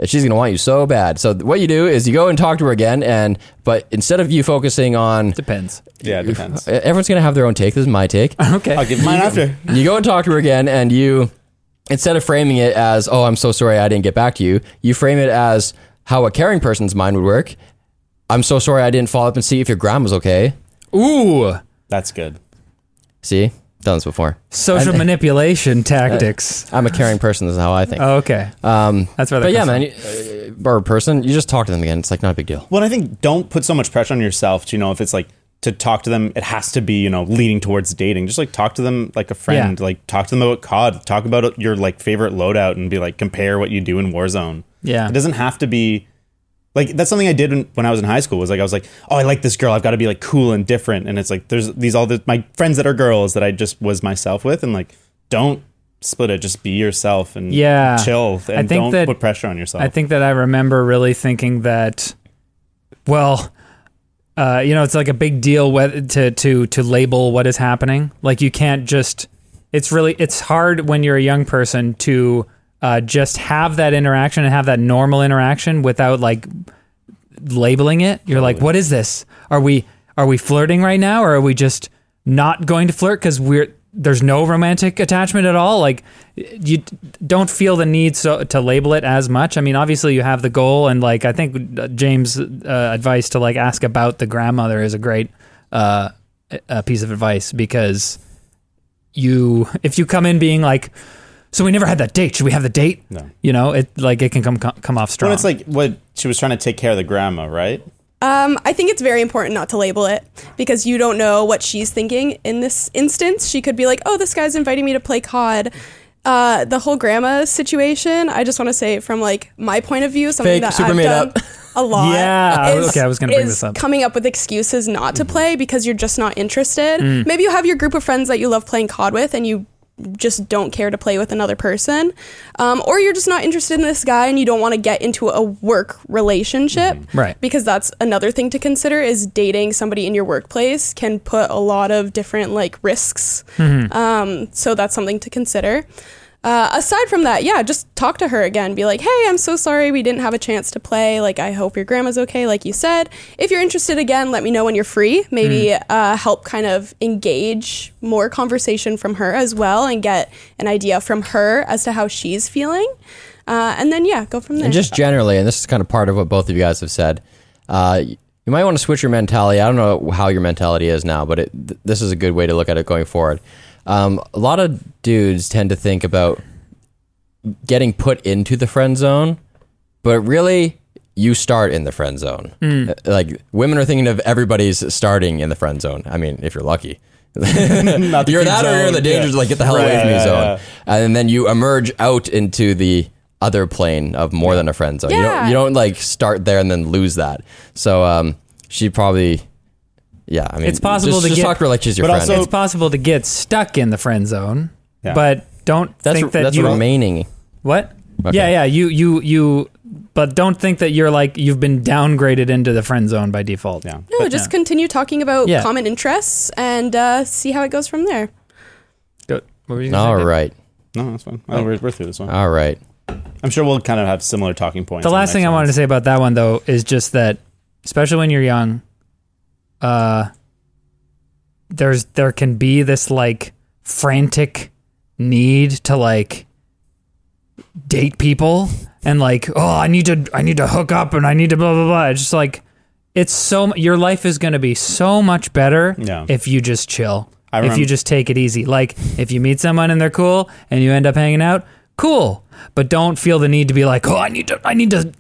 She's gonna want you so bad. So what you do is you go and talk to her again, and but instead of you focusing on, Depends. Yeah, it depends. everyone's gonna have their own take. This is my take. Okay. I'll give mine after. you go and talk to her again, and you instead of framing it as, "Oh, I'm so sorry, I didn't get back to you," you frame it as how a caring person's mind would work. I'm so sorry, I didn't follow up and see if your grandma's okay. Ooh, That's good. See, done this before. social I- manipulation tactics. I'm a caring person. This is how I think. Oh, okay. Um, That's where that but yeah, man, you- uh, or person, you just talk to them again. It's like not a big deal. Well, I think don't put so much pressure on yourself to, you know, if it's like to talk to them, it has to be, you know, leaning towards dating. Just like talk to them like a friend. Yeah. Like talk to them about COD. Talk about your like favorite loadout and be like, compare what you do in Warzone. Yeah. It doesn't have to be like that's something I did when, when I was in high school was like I was like, oh, I like this girl. I've got to be like cool and different. And it's like there's these all the my friends that are girls that I just was myself with, and like don't split it. Just be yourself and Yeah. chill and I think don't that- put pressure on yourself. I think that I remember really thinking that, well, uh, you know, it's like a big deal to to to label what is happening. Like you can't just. It's really it's hard when you're a young person to uh, just have that interaction and have that normal interaction without like labeling it. You're like, what is this? Are we are we flirting right now, or are we just not going to flirt because we're there's no romantic attachment at all? Like you don't feel the need so, to label it as much. I mean, obviously you have the goal, and like I think uh, James' uh, advice to like ask about the grandmother is a great uh, a piece of advice because you if you come in being like. So we never had that date. Should we have the date? No. You know, it like it can come come off strong. when it's like what she was trying to take care of the grandma, right? Um, I think it's very important not to label it because you don't know what she's thinking in this instance. She could be like, "Oh, this guy's inviting me to play COD." Uh, the whole grandma situation. I just want to say from like my point of view, something Fake, that super I've made done up. a lot. Yeah, is, okay, I was gonna bring this up. Coming up with excuses not to play because you're just not interested. Mm. Maybe you have your group of friends that you love playing COD with, and you just don't care to play with another person, um, or you're just not interested in this guy and you don't want to get into a work relationship, Right. Because that's another thing to consider is dating somebody in your workplace can put a lot of different like risks. Um, so that's something to consider. Uh, aside from that, yeah, just talk to her again. Be like, hey, I'm so sorry we didn't have a chance to play. Like, I hope your grandma's okay, like you said. If you're interested again, let me know when you're free. Maybe uh, help kind of engage more conversation from her as well and get an idea from her as to how she's feeling. Uh, and then, yeah, go from there. And just generally, and this is kind of part of what both of you guys have said, uh, you might want to switch your mentality. I don't know how your mentality is now, but it, th- this is a good way to look at it going forward. Um, a lot of dudes tend to think about getting put into the friend zone, but really, you start in the friend zone. Uh, Like women are thinking of everybody's starting in the friend zone. I mean, if you're lucky. You're that or you're in the danger yeah. like get the hell away Right, from me yeah, zone, yeah. and then you emerge out into the other plane of more than a friend zone. You don't you don't like start there and then lose that. So um, she probably, yeah. I mean, It's possible just, to just get- talk to her like she's your But friend. also- it's possible to get stuck in the friend zone, Yeah. but don't that's think that that's you remaining. what. Okay. Yeah, yeah, you you you, but don't think that you're like you've been downgraded into the friend zone by default. Yeah. no, But- just continue talking about Yeah. common interests and uh, see how it goes from there. Go- What were you gonna All say, Dave? right, No, that's fine. Oh, we're, we're through this one. all right. I'm sure we'll kind of have similar talking points. The last next thing I wanted to say about that one though is just that, especially when you're young, uh, there's there can be this like frantic need to like date people and like oh I need to I need to hook up and I need to blah blah blah. It's just like it's so your life is going to be so much better Yeah. if you just chill. I if you just take it easy. Like if you meet someone and they're cool and you end up hanging out, cool. But don't feel the need to be like, "Oh, I need to I need to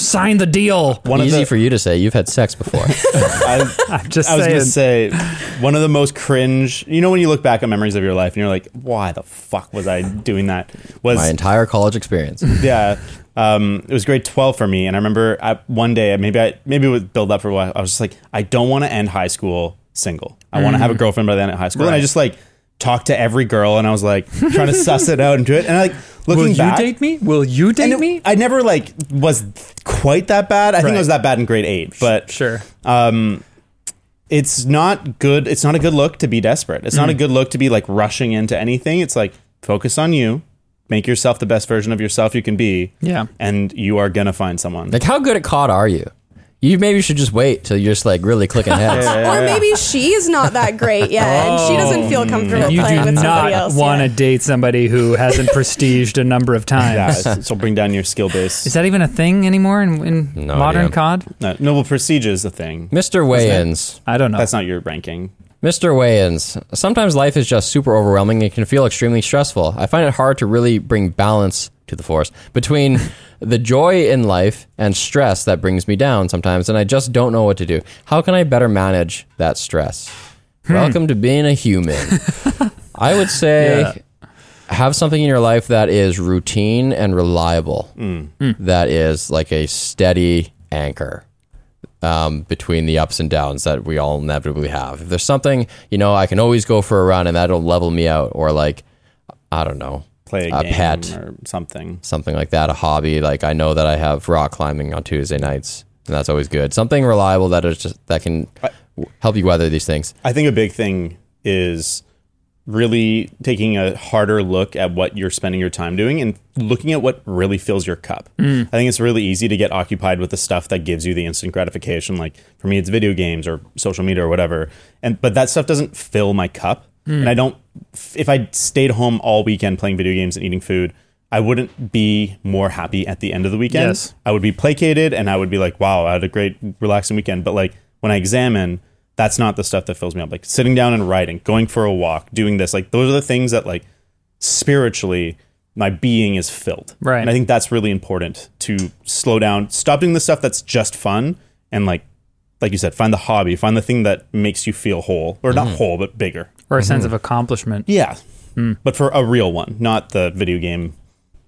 sign the deal." One Easy of the, for you to say. You've had sex before. I, I'm just I was saying. gonna say one of the most cringe. You know when you look back at memories of your life and you're like, why the fuck was I doing that? Was My entire college experience. yeah. Um, it was grade 12 for me, and I remember I, one day, maybe I maybe it would build up for a while. I was just like, I don't want to end high school single. I want to have a girlfriend by the end of high school, and I just like talked to every girl, and I was like trying to suss it out and do it, and I like looking Will you date me? Will you date it- me? I never like was quite that bad. I think Right. I was that bad in grade eight, but Sure. um, it's not good. It's not a good look to be desperate. It's not Mm. a good look to be like rushing into anything. It's like focus on you, make yourself the best version of yourself you can be. Yeah. and you are gonna find someone. Like, how good at COD are you? You maybe should just wait till you're just like really clicking heads. Or maybe she's not that great yet, and she doesn't feel oh. comfortable You playing do with somebody not else. want to yet. date somebody who hasn't prestiged a number of yeah, times. so bring down your skill base. Is that even a thing anymore in, in No modern idea. COD? no, no, well, prestige is a thing. Mr. Wayans. I don't know. That's not your ranking. Mr. Wayans, sometimes life is just super overwhelming and can feel extremely stressful. I find it hard to really bring balance to the force between the joy in life and stress that brings me down sometimes, and I just don't know what to do. How can I better manage that stress? Hmm. Welcome to being a human. I would say have something in your life that is routine and reliable, hmm. Hmm. that is like a steady anchor um, between the ups and downs that we all inevitably have. If there's something, you know, I can always go for a run and that'll level me out, or like, I don't know, Play a, A pet. or something. something like that, a hobby. Like I know that I have rock climbing on Tuesday nights, and that's always good. Something reliable that is just that can w- help you weather these things. I think a big thing is really taking a harder look at what you're spending your time doing and looking at what really fills your cup. Mm. I think it's really easy to get occupied with the stuff that gives you the instant gratification. Like for me, it's video games or social media or whatever. And but that stuff doesn't fill my cup. And I don't. If I stayed home all weekend playing video games and eating food. I wouldn't be more happy at the end of the weekend. Yes. I would be placated and I would be like, wow, I had a great, relaxing weekend. But like when I examine, that's not the stuff that fills me up. Like sitting down and writing, going for a walk, doing this, like those are the things that like spiritually my being is filled. Right. And I think that's really important to slow down, stop doing the stuff that's just fun and like like you said, find the hobby, find the thing that makes you feel whole. Or not mm-hmm. whole, but bigger. Or a sense of accomplishment. Yeah. But for a real one, not the video game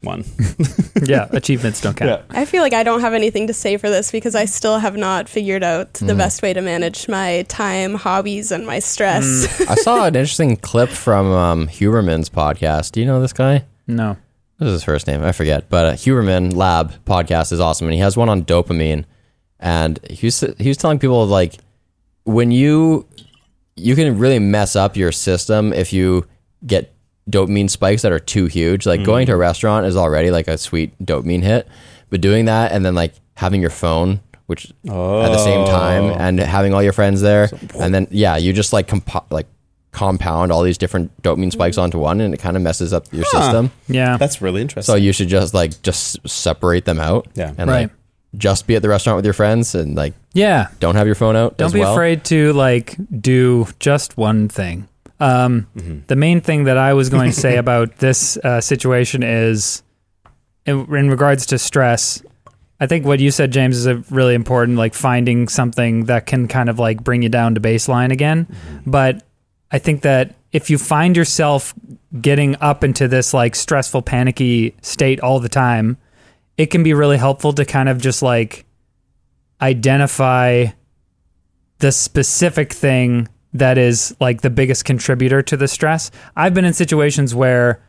one. yeah, achievements don't count. I feel like I don't have anything to say for this because I still have not figured out the best way to manage my time, hobbies, and my stress. I saw an interesting clip from um, Huberman's podcast. Do you know this guy? No. What is his first name? I forget. But uh, Huberman Lab podcast is awesome, and he has one on dopamine. And he was he was telling people like when you you can really mess up your system if you get dopamine spikes that are too huge. Like going mm-hmm. to a restaurant is already like a sweet dopamine hit, but doing that and then like having your phone, which at the same time, oh. and having all your friends there, and then yeah, you just like compo- like compound all these different dopamine spikes onto one, and it kind of messes up your system. Yeah. That's really interesting. So you should just like just separate them out. Yeah. And Right. like just be at the restaurant with your friends and like yeah. don't have your phone out. Don't be well. afraid to like do just one thing. Um, The main thing that I was going to say about this uh, situation is, in, in regards to stress, I think what you said, James, is a really important. Like finding something that can kind of like bring you down to baseline again. But I think that if you find yourself getting up into this like stressful, panicky state all the time, it can be really helpful to kind of just like identify the specific thing that is like the biggest contributor to the stress. I've been in situations where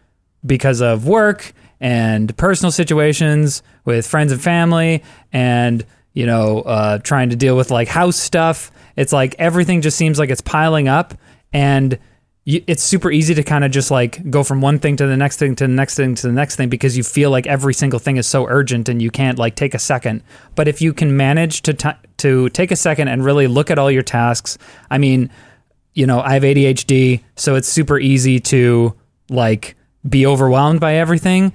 because of work and personal situations with friends and family and you know uh, trying to deal with like house stuff it's like everything just seems like it's piling up and it's super easy to kind of just like go from one thing to the next thing to the next thing to the next thing because you feel like every single thing is so urgent and you can't like take a second. But if you can manage to ti to take a second and really look at all your tasks, I mean, you know, I have ADHD, so it's super easy to like be overwhelmed by everything.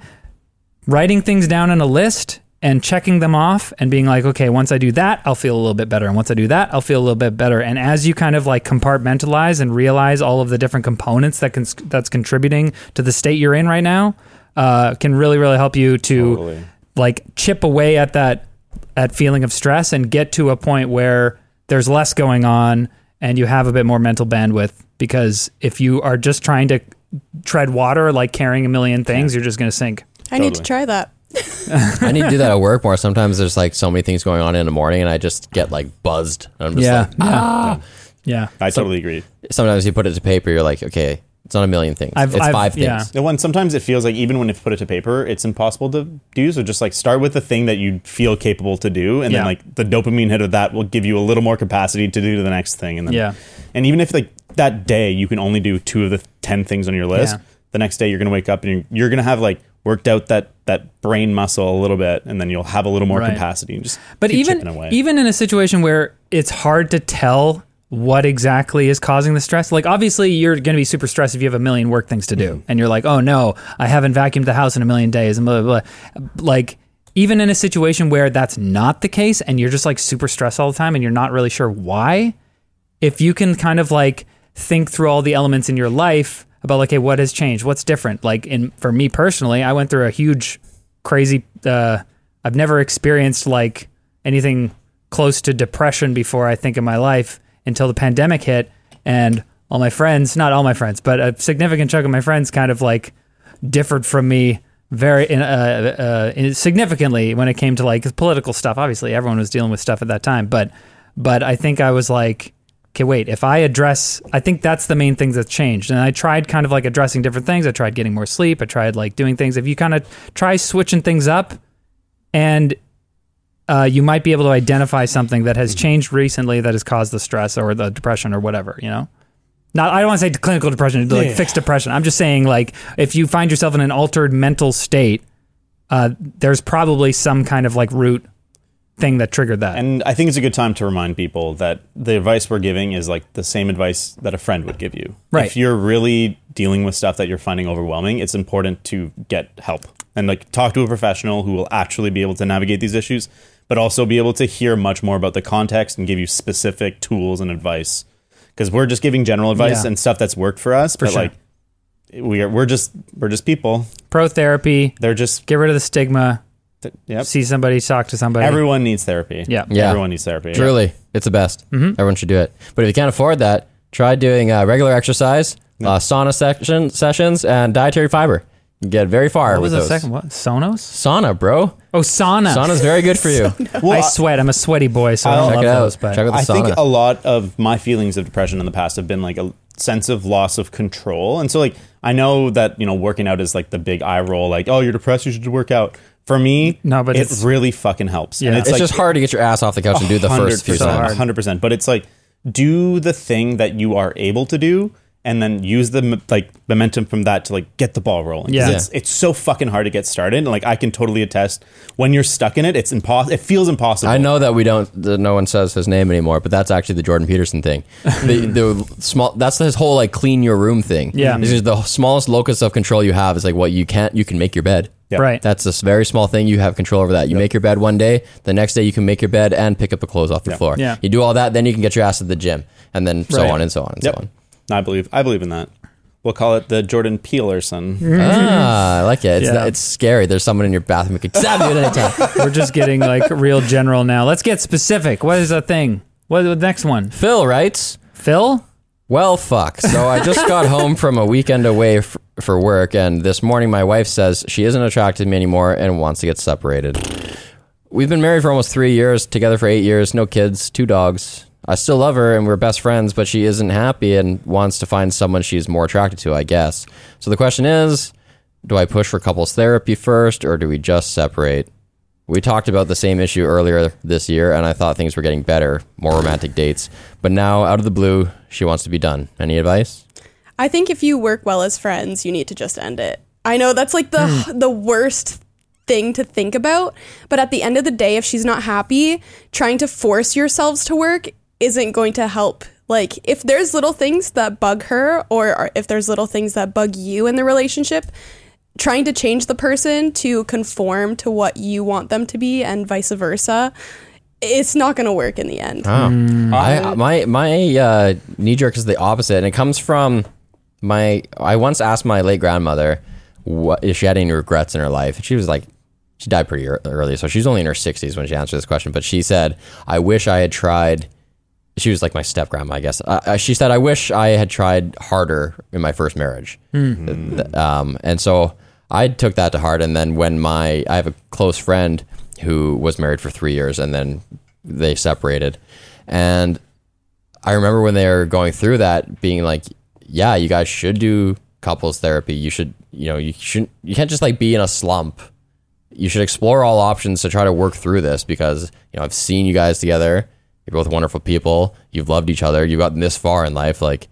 writing things down in a list and checking them off and being like, okay, once I do that, I'll feel a little bit better. And once I do that, I'll feel a little bit better. And as you kind of like compartmentalize and realize all of the different components that can, that's contributing to the state you're in right now, uh, can really, really help you to Totally. like chip away at that at feeling of stress and get to a point where there's less going on and you have a bit more mental bandwidth because if you are just trying to tread water like carrying a million things you're just going to sink I need to try that. I need to do that at work more. Sometimes there's like so many things going on in the morning, and I just get like buzzed. And I'm just yeah like, yeah ah. yeah I totally agree. sometimes you put it to paper, you're like, okay, it's not a million things. I've- it's I've- five things. yeah. The one sometimes it feels like even when you put it to paper, it's impossible to do. So just like start with the thing that you feel capable to do, and Yeah. then like the dopamine hit of that will give you a little more capacity to do the next thing. And then Yeah. and even if like that day you can only do two of the ten things on your list, Yeah. the next day you're gonna wake up and you're, you're gonna have like worked out that that brain muscle a little bit, and then you'll have a little more Right. capacity and just but even even in a situation where it's hard to tell what exactly is causing the stress like obviously you're going to be super stressed if you have a million work things to do Mm-hmm. and you're like oh no i haven't vacuumed the house in a million days and blah blah blah like even in a situation where that's not the case and you're just like super stressed all the time and you're not really sure why if you can kind of like think through all the elements in your life about like, hey, what has changed? What's different? Like in for me personally, I went through a huge, crazy. Uh, I've never experienced like anything close to depression before. I think in my life until the pandemic hit, and all my friends, not all my friends, but a significant chunk of my friends, kind of like differed from me very uh, uh, significantly when it came to like political stuff. Obviously, everyone was dealing with stuff at that time, but but I think I was like, okay, wait, if I address, I think that's the main things that's changed. And I tried kind of like addressing different things. I tried getting more sleep. I tried like doing things. If you kind of try switching things up, and uh, you might be able to identify something that has changed recently that has caused the stress or the depression or whatever, you know? Not, I don't want to say clinical depression, like Yeah. fixed depression. I'm just saying, like, if you find yourself in an altered mental state, uh, there's probably some kind of like root thing that triggered that. And I think it's a good time to remind people that the advice we're giving is like the same advice that a friend would give you. Right. If you're really dealing with stuff that you're finding overwhelming, it's important to get help and like talk to a professional who will actually be able to navigate these issues, but also be able to hear much more about the context and give you specific tools and advice. Because we're just giving general advice Yeah. and stuff that's worked for us, but sure. like we are we're just we're just people. Pro therapy, They're just get rid of the stigma, yep. see somebody, talk to somebody. Everyone needs therapy. Yeah. Yeah. Everyone needs therapy. Truly, it's the best. Mm-hmm. Everyone should do it. But if you can't afford that, try doing uh, regular exercise, uh, sauna section, sessions, and dietary fiber. You get very far what was with the those. second one? Sonos? Sauna, bro. Oh, sauna. Sauna's very good for you. Well, I sweat. I'm a sweaty boy, so I I'll- don't Check love it out. those. But Check out the I think a lot of my feelings of depression in the past have been like a sense of loss of control. And so like I know that, you know, working out is like the big eye roll, like, oh, you're depressed, you should work out. For me, No, but it it's- really fucking helps. Yeah. And it's like, just hard to get your ass off the couch and do the first few 100%, times. 100%. But it's like do the thing that you are able to do and then use the like momentum from that to like get the ball rolling. Yeah. It's, it's so fucking hard to get started. And like I can totally attest when you're stuck in it, it's impossible. It feels impossible. I know that we don't. That no one says his name anymore, but that's actually the Jordan Peterson thing. the, the small. That's his whole like clean your room thing. Yeah. This is the smallest locus of control you have. Is like what you can't. You can make your bed. Yep. right. That's a very small thing. You have control over that. You make your bed one day. The next day you can make your bed and pick up the clothes off the floor. Yeah. You do all that, then you can get your ass to the gym, and then so Right. on and so on and Yep. so on. I believe I believe in that. We'll call it the Jordan Peelerson. ah, I like it. It's, Yeah. it's scary. There's someone in your bathroom who could stab you at any time. We're just getting like real general now. Let's get specific. What is the thing? What is the next one? Phil writes. Phil? Well, fuck. So I just got home from a weekend away for work, and this morning my wife says she isn't attracted to me anymore and wants to get separated. We've been married for almost three years, together for eight years, no kids, two dogs. I still love her and we're best friends, but she isn't happy and wants to find someone she's more attracted to, I guess. So the question is do I push for couples therapy first, or do we just separate? We talked about the same issue earlier this year, and I thought things were getting better, more romantic dates. But now, out of the blue, she wants to be done. Any advice? I think if you work well as friends, you need to just end it. I know that's like the Hmm. the worst thing to think about, but at the end of the day, if she's not happy, trying to force yourselves to work isn't going to help. Like if there's little things that bug her or if there's little things that bug you in the relationship, trying to change the person to conform to what you want them to be and vice versa, it's not going to work in the end. Oh. I, my my uh, knee jerk is the opposite, and it comes from my. I once asked my late grandmother what if she had any regrets in her life. She was like, she died pretty early, so she's only in her sixties when she answered this question. But she said, "I wish I had tried." She was like my step grandma, I guess. Uh, she said, "I wish I had tried harder in my first marriage." Th- Um, and so I took that to heart. And then when my I have a close friend who was married for three years, and then they separated, and I remember when they were going through that, being like, "Yeah, you guys should do couples therapy. You should, you know, you shouldn't, you can't just like be in a slump. You should explore all options to try to work through this because you know I've seen you guys together. You're both wonderful people. You've loved each other. You've gotten this far in life. Like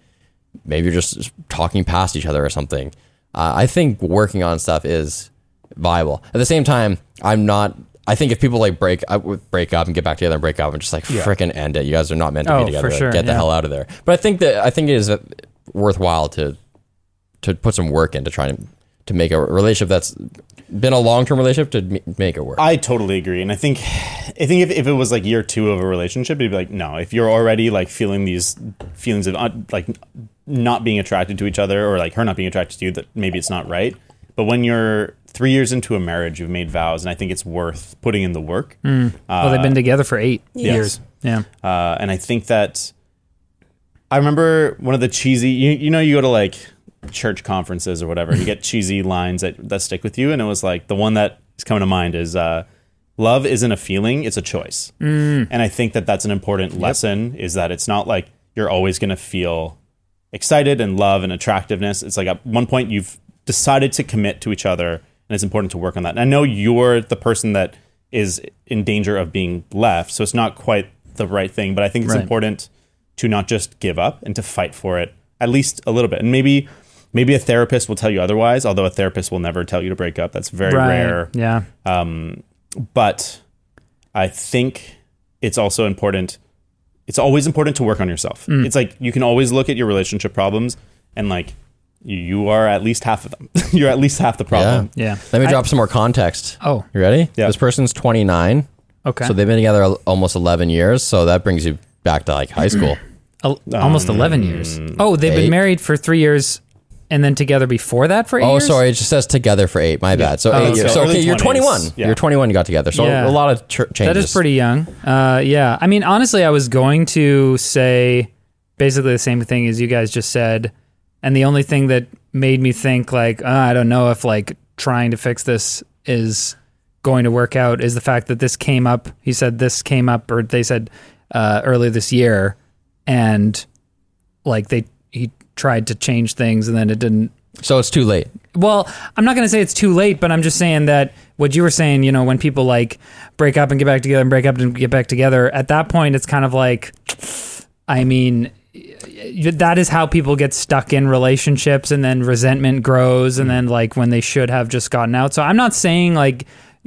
maybe you're just talking past each other or something. Uh, I think working on stuff is viable. At the same time, I'm not. I think if people like break up, break up and get back together and break up and just like freaking end it, you guys are not meant to Oh, be together. for sure, Get the yeah. hell out of there. But I think that I think it is uh, worthwhile to to put some work in to try to to make a relationship that's been a long term relationship to make it work. I totally agree, and I think, I think if, if it was like year two of a relationship, it'd be like no. If you're already like feeling these feelings of uh, like not being attracted to each other, or like her not being attracted to you, that maybe it's not right. But when you're three years into a marriage, you've made vows, and I think it's worth putting in the work. well, they've been together for eight Yes. years. Yeah. Uh, and I think that I remember one of the cheesy, you, you know, you go to like church conferences or whatever, and you get cheesy lines that, that stick with you. And it was like the one that is coming to mind is uh, love isn't a feeling, it's a choice. And I think that that's an important lesson is that it's not like you're always going to feel excited and love and attractiveness. It's like at one point you've decided to commit to each other, and it's important to work on that. And I know you're the person that is in danger of being left, so it's not quite the right thing. But I think it's Right. important to not just give up and to fight for it at least a little bit. And maybe maybe a therapist will tell you otherwise. Although a therapist will never tell you to break up. That's very Right. rare. Yeah. But I think it's also important. It's always important to work on yourself. Mm. It's like you can always look at your relationship problems and like you, you are at least half of them. You're at least half the problem. Yeah. Let me I- drop some more context. Oh, You ready? Yeah. This person's 29. okay. So they've been together almost 11 years. So that brings you back to like high school. Al- almost 11 years. Oh, they've eight. been married for three years and then together before that for eight Oh, years? Oh, sorry. It just says together for eight. My bad. So Oh, eight years. So Early okay, you're 20s. 21. Yeah. You're 21. You got together. So Yeah. a lot of ch- changes. That is pretty young. Uh, yeah. I mean, honestly, I was going to say basically the same thing as you guys just said. And the only thing that made me think, like, uh, I don't know if like trying to fix this is going to work out is the fact that this came up. He said this came up, or they said uh, earlier this year. And like they, he tried to change things and then it didn't So it's too late. well, I'm not going to say it's too late, but I'm just saying that what you were saying, you know, when people like break up and get back together and break up and get back together, at that point, it's kind of like, I mean, that is how people get stuck in relationships and then resentment grows and then like when they should have just gotten out. So I'm not saying like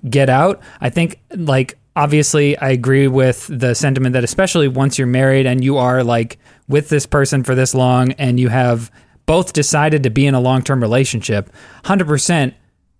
get out. I think like obviously I agree with the sentiment that especially once you're married and you are like with this person for this long and you have both decided to be in a long-term relationship, 100%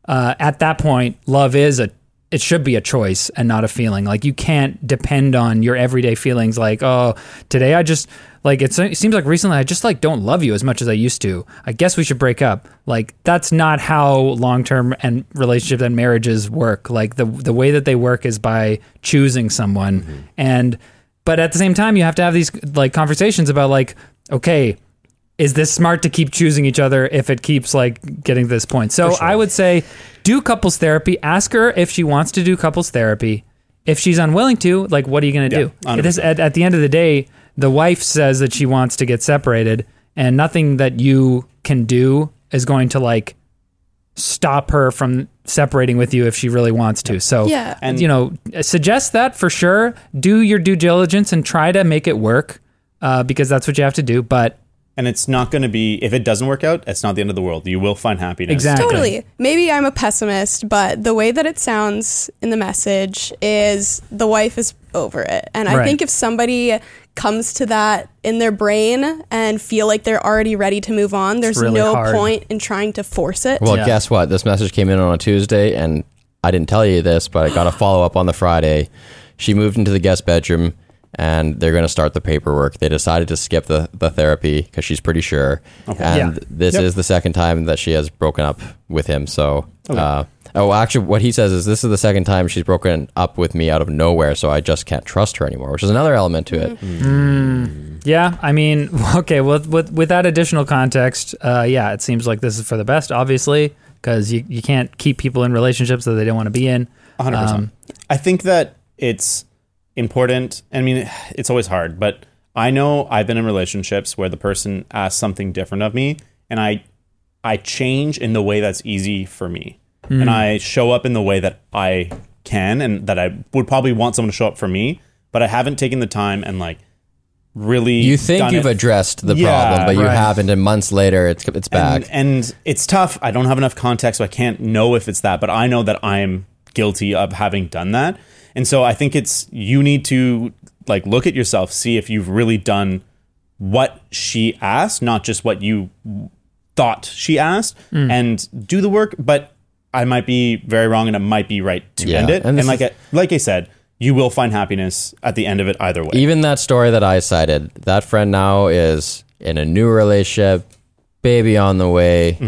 uh, at that point love is a it should be a choice and not a feeling. Like you can't depend on your everyday feelings. Like oh, today I just like it seems like recently I just like don't love you as much as I used to. I guess we should break up. Like that's not how long term and relationships and marriages work. Like the the way that they work is by choosing someone mm-hmm. and but at the same time you have to have these like conversations about like okay is this smart to keep choosing each other if it keeps like getting to this point? So I would say do couples therapy. Ask her if she wants to do couples therapy. If she's unwilling to, like, what are you going to Yeah, do? 100%. It is at, at the end of the day, the wife says that she wants to get separated, and nothing that you can do is going to like stop her from separating with you if she really wants to. So, Yeah. And- you know, suggest that for sure. Do your due diligence and try to make it work uh, because that's what you have to do. But And it's not going to be, if it doesn't work out, it's not the end of the world. You will find happiness. Exactly. Totally. Maybe I'm a pessimist, but the way that it sounds in the message is the wife is over it. And I Right. think if somebody comes to that in their brain and feel like they're already ready to move on, there's really no hard. point in trying to force it. Well, Yeah. guess what? This message came in on a Tuesday, and I didn't tell you this, but I got a follow up on the Friday. She moved into the guest bedroom, and they're going to start the paperwork. They decided to skip the, the therapy because she's pretty sure. Okay. And Yeah. this Yep. is the second time that she has broken up with him. So, uh, oh, actually, what he says is this is the second time she's broken up with me out of nowhere. So I just can't trust her anymore, which is another element to it. Yeah, I mean, okay, with with, with that additional context, uh, yeah, it seems like this is for the best, obviously, because you, you can't keep people in relationships that they don't want to be in. 100%. Um, I think that it's important. I mean, it's always hard, but I know I've been in relationships where the person asks something different of me and I I change in the way that's easy for me. Hmm. And I show up in the way that I can and that I would probably want someone to show up for me, but I haven't taken the time and like really You think you've it addressed the Yeah, problem, but you haven't, and months later, it's it's back. and, and it's tough. I don't have enough context, so I can't know if it's that. But I know that I'm guilty of having done that, and so I think it's you need to like look at yourself, see if you've really done what she asked, not just what you thought she asked, Hmm. and do the work. But I might be very wrong, and it might be right to Yeah, end it. and And, like is- I, like I said, you will find happiness at the end of it either way. Even that story that I cited, that friend now is in a new relationship, baby on the way,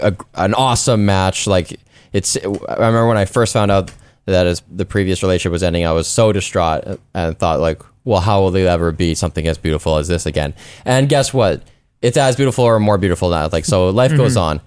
a, an awesome match. Like it's, I remember when I first found out that his, the previous relationship was ending, I was so distraught and thought like, well, how will they ever be something as beautiful as this again? And guess what? It's as beautiful or more beautiful now. Like so, life goes on.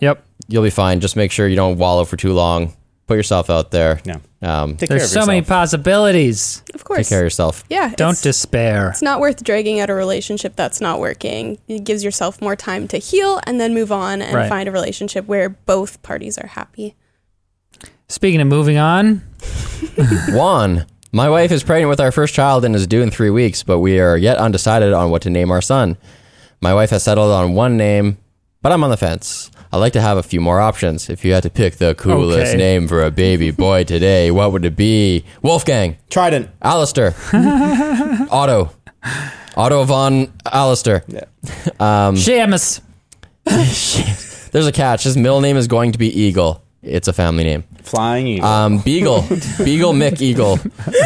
Yep. You'll be fine. Just make sure you don't wallow for too long. Put yourself out there. Yeah. Um, Take There's care of so many possibilities. Of course. take care of yourself. Yeah. Don't despair. it's not worth dragging out a relationship that's not working. It gives yourself more time to heal and then move on and Right. find a relationship where both parties are happy. Speaking of moving on, Juan, my wife is pregnant with our first child and is due in three weeks, but we are yet undecided on what to name our son. My wife has settled on one name, but I'm on the fence. I'd like to have a few more options. If you had to pick the coolest Okay. name for a baby boy today, what would it be? Wolfgang, Trident. Alistair, Otto, Otto von Alistair. Yeah. Um, Shamus. There's a catch. His middle name is going to be Eagle. It's a family name. Flying eagle. Um, Beagle, Beagle Mick Eagle.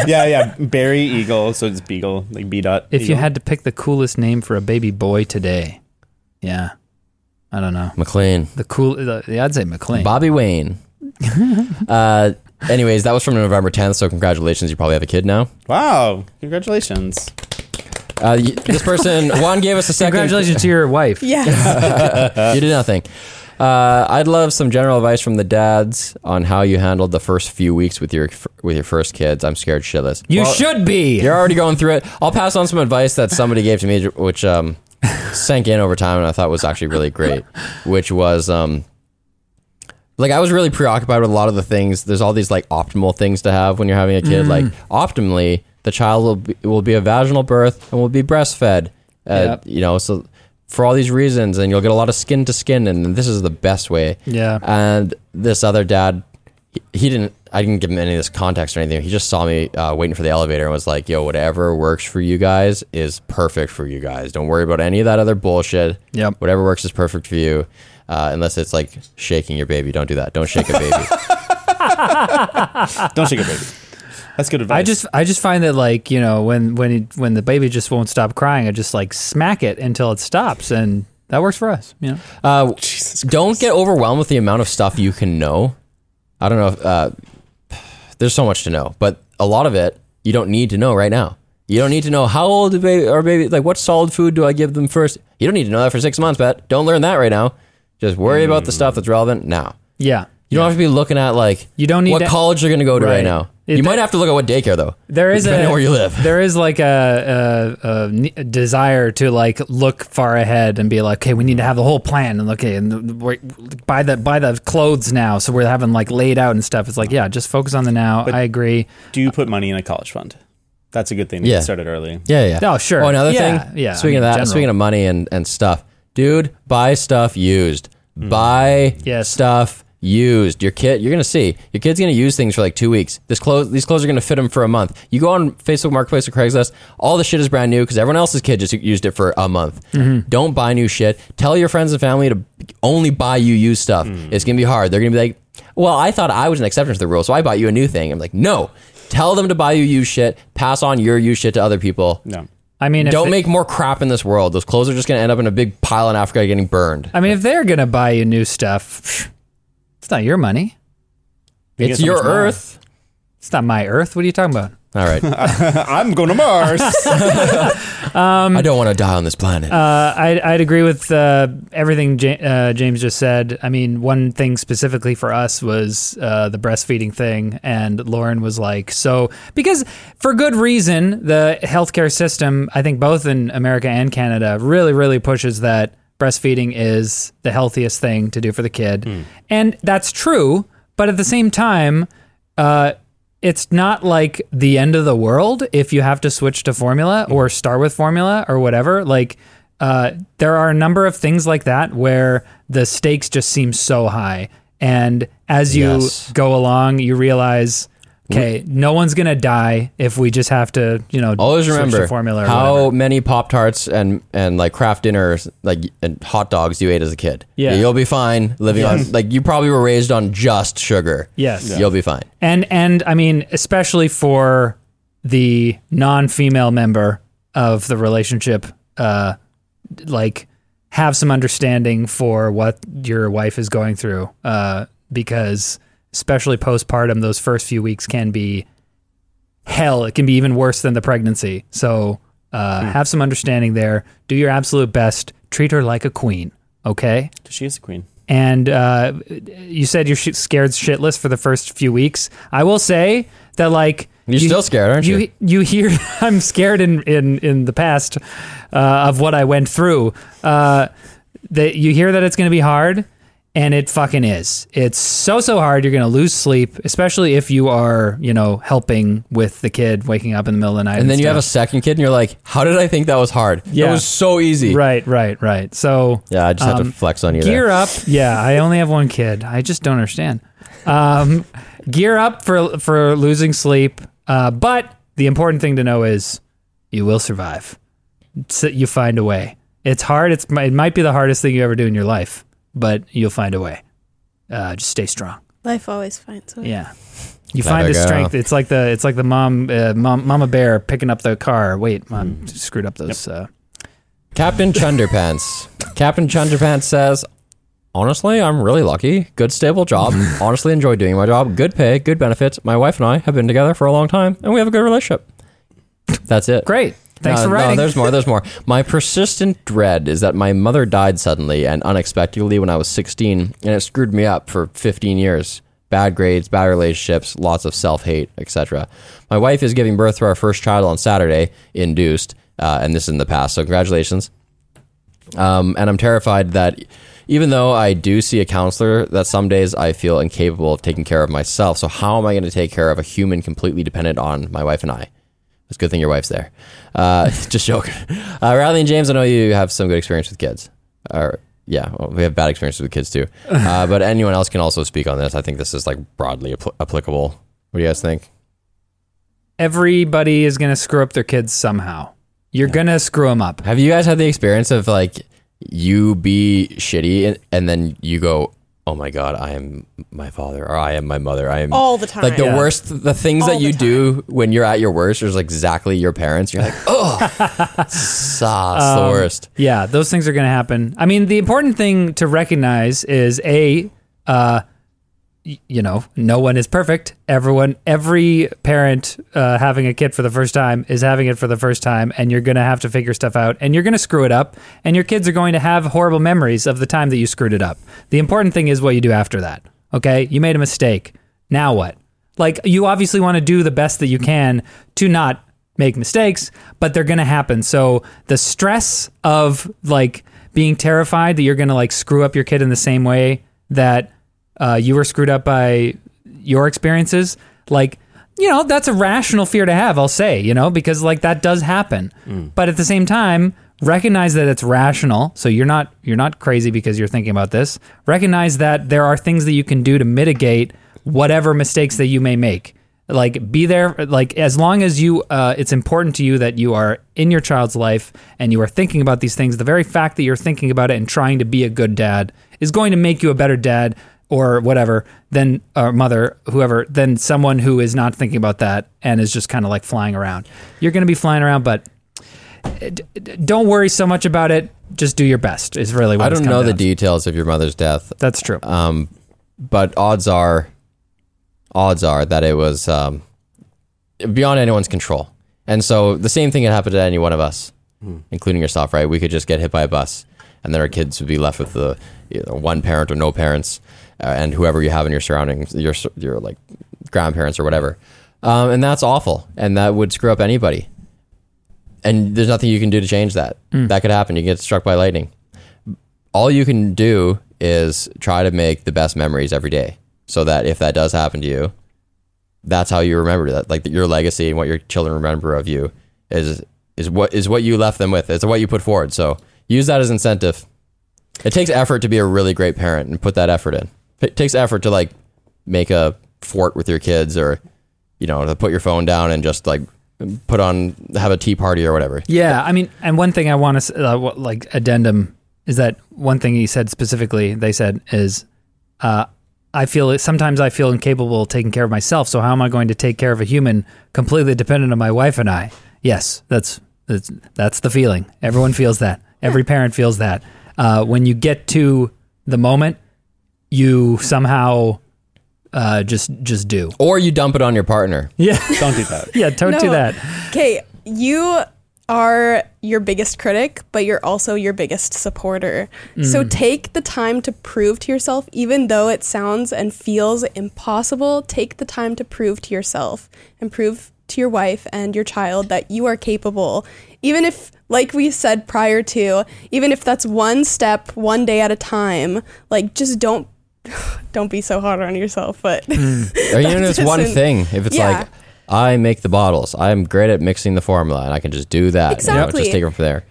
yeah, yeah. Barry Eagle. So it's Beagle, like B dot. If you had to pick the coolest name for a baby boy today, yeah, I don't know. McLean. The cool, the, yeah, I'd say McLean. Bobby Wayne. uh, anyways, that was from November 10th, so congratulations. You probably have a kid now. Wow, congratulations. Uh, this person, Juan gave us a second. Congratulations to your wife. Yes. You did nothing. Uh, I'd love some general advice from the dads on how you handled the first few weeks with your with your first kids. I'm scared shitless. You Well, should be. You're already going through it. I'll pass on some advice that somebody gave to me, which um, sank in over time, and I thought was actually really great. Which was um, like I was really preoccupied with a lot of the things. There's all these like optimal things to have when you're having a kid. Like optimally, the child will be, will be a vaginal birth and will be breastfed. Uh, Yep. You know, so for all these reasons, and you'll get a lot of skin to skin, and this is the best way. Yeah. And this other dad, he, he didn't. I didn't give him any of this context or anything. He just saw me uh, waiting for the elevator and was like, "Yo, whatever works for you guys is perfect for you guys. Don't worry about any of that other bullshit. Yep. Whatever works is perfect for you, uh, unless it's like shaking your baby. Don't do that. Don't shake a baby. Don't shake a baby. That's good advice. I just I just find that like you know when when it, when the baby just won't stop crying, I just like smack it until it stops, and that works for us. You know, Uh, don't get overwhelmed with the amount of stuff you can know. I don't know. If, uh, there's so much to know, but a lot of it you don't need to know right now. You don't need to know how old the baby or baby like what solid food do I give them first. You don't need to know that for six months, bet. Don't learn that right now. Just worry about the stuff that's relevant now. yeah. You don't have to be looking at like You don't need what to- college you're going to go to right, Right. now. It- you might have to look at what daycare though. There is depending a on where you live. There is like a, a, a desire to like look far ahead and be like, okay, we need to have the whole plan and okay, and buy the buy the clothes now, so we're having like laid out and stuff. It's like, yeah, just focus on the now. I agree. Do you put money in a college fund? That's a good thing to Yeah. get started early. Yeah, yeah. Oh, sure. Oh, another Yeah, thing. yeah, I Speaking mean, of that, general. speaking of money and, and stuff, dude, buy stuff used. Hmm. Buy Yes. stuff used. Your kid, you're gonna see your kid's gonna use things for like two weeks. This clothes, these clothes are gonna fit him for a month. You go on Facebook Marketplace or Craigslist, all the shit is brand new because everyone else's kid just used it for a month. Mm-hmm. Don't buy new shit. Tell your friends and family to only buy you used stuff. Mm. It's gonna be hard. They're gonna be like, "Well, I thought I was an exception to the rule, so I bought you a new thing." I'm like, "No." Tell them to buy you used shit. Pass on your used shit to other people. No. I mean, Don't they- make more crap in this world. Those clothes are just going to end up in a big pile in Africa getting burned. I mean, if they're gonna buy you new stuff, it's not your money. You It's your much more. earth. It's not my earth. What are you talking about? All right. I'm going to Mars. I don't want to die on this planet. Uh, I'd, I'd agree with uh, everything Ja- uh, James just said. I mean, one thing specifically for us was uh, the breastfeeding thing, and Lauren was like, "So," because for good reason, the healthcare system, I think both in America and Canada, really, really pushes that breastfeeding is the healthiest thing to do for the kid, and that's true. But at the same time, uh, it's not like the end of the world if you have to switch to formula or start with formula or whatever. Like, uh, there are a number of things like that where the stakes just seem so high. And as you Yes. go along, you realize, okay, no one's going to die if we just have to, you know, Always switch to remember formula or how whatever. many Pop Tarts and and like Kraft Dinners, like and hot dogs you ate as a kid. Yeah. you'll be fine living on. Like you probably were raised on just sugar. Yes. you'll be fine. And and I mean, especially for the non-female member of the relationship, uh, like have some understanding for what your wife is going through, uh, because especially postpartum, those first few weeks can be hell. It can be even worse than the pregnancy. So uh, have some understanding there. Do your absolute best. Treat her like a queen. Okay she is a queen. and uh, you said you're sh- scared shitless for the first few weeks. I will say that like You're you- still scared, aren't you? You you hear I'm scared in in in the past uh, of what I went through. Uh, that you hear that it's going to be hard, and it fucking is. It's so so hard. You're going to lose sleep, especially if you are you know helping with the kid waking up in the middle of the night. And then you have a second kid, and you're like, "How did I think that was hard? Yeah. it was so easy." right right right. So Yeah, I just have Um, to flex on you. gear there. up yeah i only have one kid i just don't understand um, gear up for for losing sleep uh, but the important thing to know is you will survive so you find a way it's hard it's it might be the hardest thing you ever do in your life but you'll find a way uh, just stay strong Life always finds a way. yeah you Let find the go. strength it's like the it's like the mom, uh, mom mama bear picking up the car wait mom Hmm. screwed up those uh, Captain Chunderpants. Captain Chunderpants says, Honestly, I'm really lucky. Good stable job. Honestly, enjoy doing my job. Good pay, good benefits. My wife and I have been together for a long time, and we have a good relationship. That's it. great thanks no, for writing No, there's more. There's more. My persistent dread is that my mother died suddenly and unexpectedly when I was 16, and it screwed me up for 15 years. Bad grades, bad relationships, lots of self hate, etc. My wife is giving birth to our first child on Saturday, induced, uh, and this is in the past. So congratulations. Um, and I'm terrified that even though I do see a counselor, that some days I feel incapable of taking care of myself. So how am I going to take care of a human completely dependent on my wife and I? It's a good thing your wife's there. Uh, just joking. Uh, Riley and James, I know you have some good experience with kids. Or yeah, well, we have bad experiences with kids too. Uh, but anyone else can also speak on this. I think this is like broadly appl- applicable. What do you guys think? everybody is going to screw up their kids somehow. You're going to screw them up. Have you guys had the experience of like you be shitty and, and then you go, "Oh my god, I am my father or I am my mother. I am All the time. Like the Yeah. worst, the things All that you do when you're at your worst is exactly your parents. You're like, oh, sauce, the worst. Yeah, those things are going to happen. I mean, the important thing to recognize is a, uh, y- you know, no one is perfect. Everyone, every parent uh, having a kid for the first time is having it for the first time, and you're going to have to figure stuff out, and you're going to screw it up, and your kids are going to have horrible memories of the time that you screwed it up. The important thing is what you do after that. Okay, you made a mistake. Now what? Like, you obviously want to do the best that you can to not make mistakes, but they're going to happen. So the stress of like being terrified that you're going to like screw up your kid in the same way that uh, you were screwed up by your experiences, like, you know, that's a rational fear to have, I'll say, you know, because like that does happen. But at the same time, recognize that it's rational so you're not you're not crazy because you're thinking about this. Recognize that there are things that you can do to mitigate whatever mistakes that you may make. Like be there like as long as you uh, it's important to you that you are in your child's life and you are thinking about these things the very fact that you're thinking about it and trying to be a good dad is going to make you a better dad or whatever then or mother whoever then someone who is not thinking about that and is just kind of like flying around you're going to be flying around but uh, d- d- don't worry so much about it just do your best is really what I don't come know the down to. details of your mother's death, that's true um, but odds are, odds are that it was um, beyond anyone's control. And so the same thing could happen to any one of us, including yourself, right? We could just get hit by a bus, and then our kids would be left with the you know, one parent or no parents, and whoever you have in your surroundings, your your like grandparents or whatever. Um, and that's awful, and that would screw up anybody. And there's nothing you can do to change that. That could happen. You get struck by lightning all you can do is try to make the best memories every day so that if that does happen to you that's how you remember that like your legacy and what your children remember of you is is what is what you left them with it's what you put forward so use that as incentive it takes effort to be a really great parent and put that effort in it takes effort to like make a fort with your kids or you know to put your phone down and just like put on have a tea party or whatever Yeah, I mean, and one thing I want to uh, like addendum is that one thing he said specifically. They said is, uh, I feel sometimes I feel incapable of taking care of myself. So how am I going to take care of a human completely dependent on my wife and I? Yes, that's that's that's the feeling. Everyone feels that. Every parent feels that. Uh, when you get to the moment, you somehow uh, just just do. or you dump it on your partner Yeah, Don't do that. yeah. Don't do No. that. Okay, you are your biggest critic, but you're also your biggest supporter. So take the time to prove to yourself, even though it sounds and feels impossible, take the time to prove to yourself and prove to your wife and your child that you are capable. Even if, like we said prior to, even if that's one step, one day at a time, like just don't. Don't be so hard on yourself, but Or even if it's one thing. If it's Yeah. like, I make the bottles, I'm great at mixing the formula, and I can just do that. You know, Exactly. just take them from there.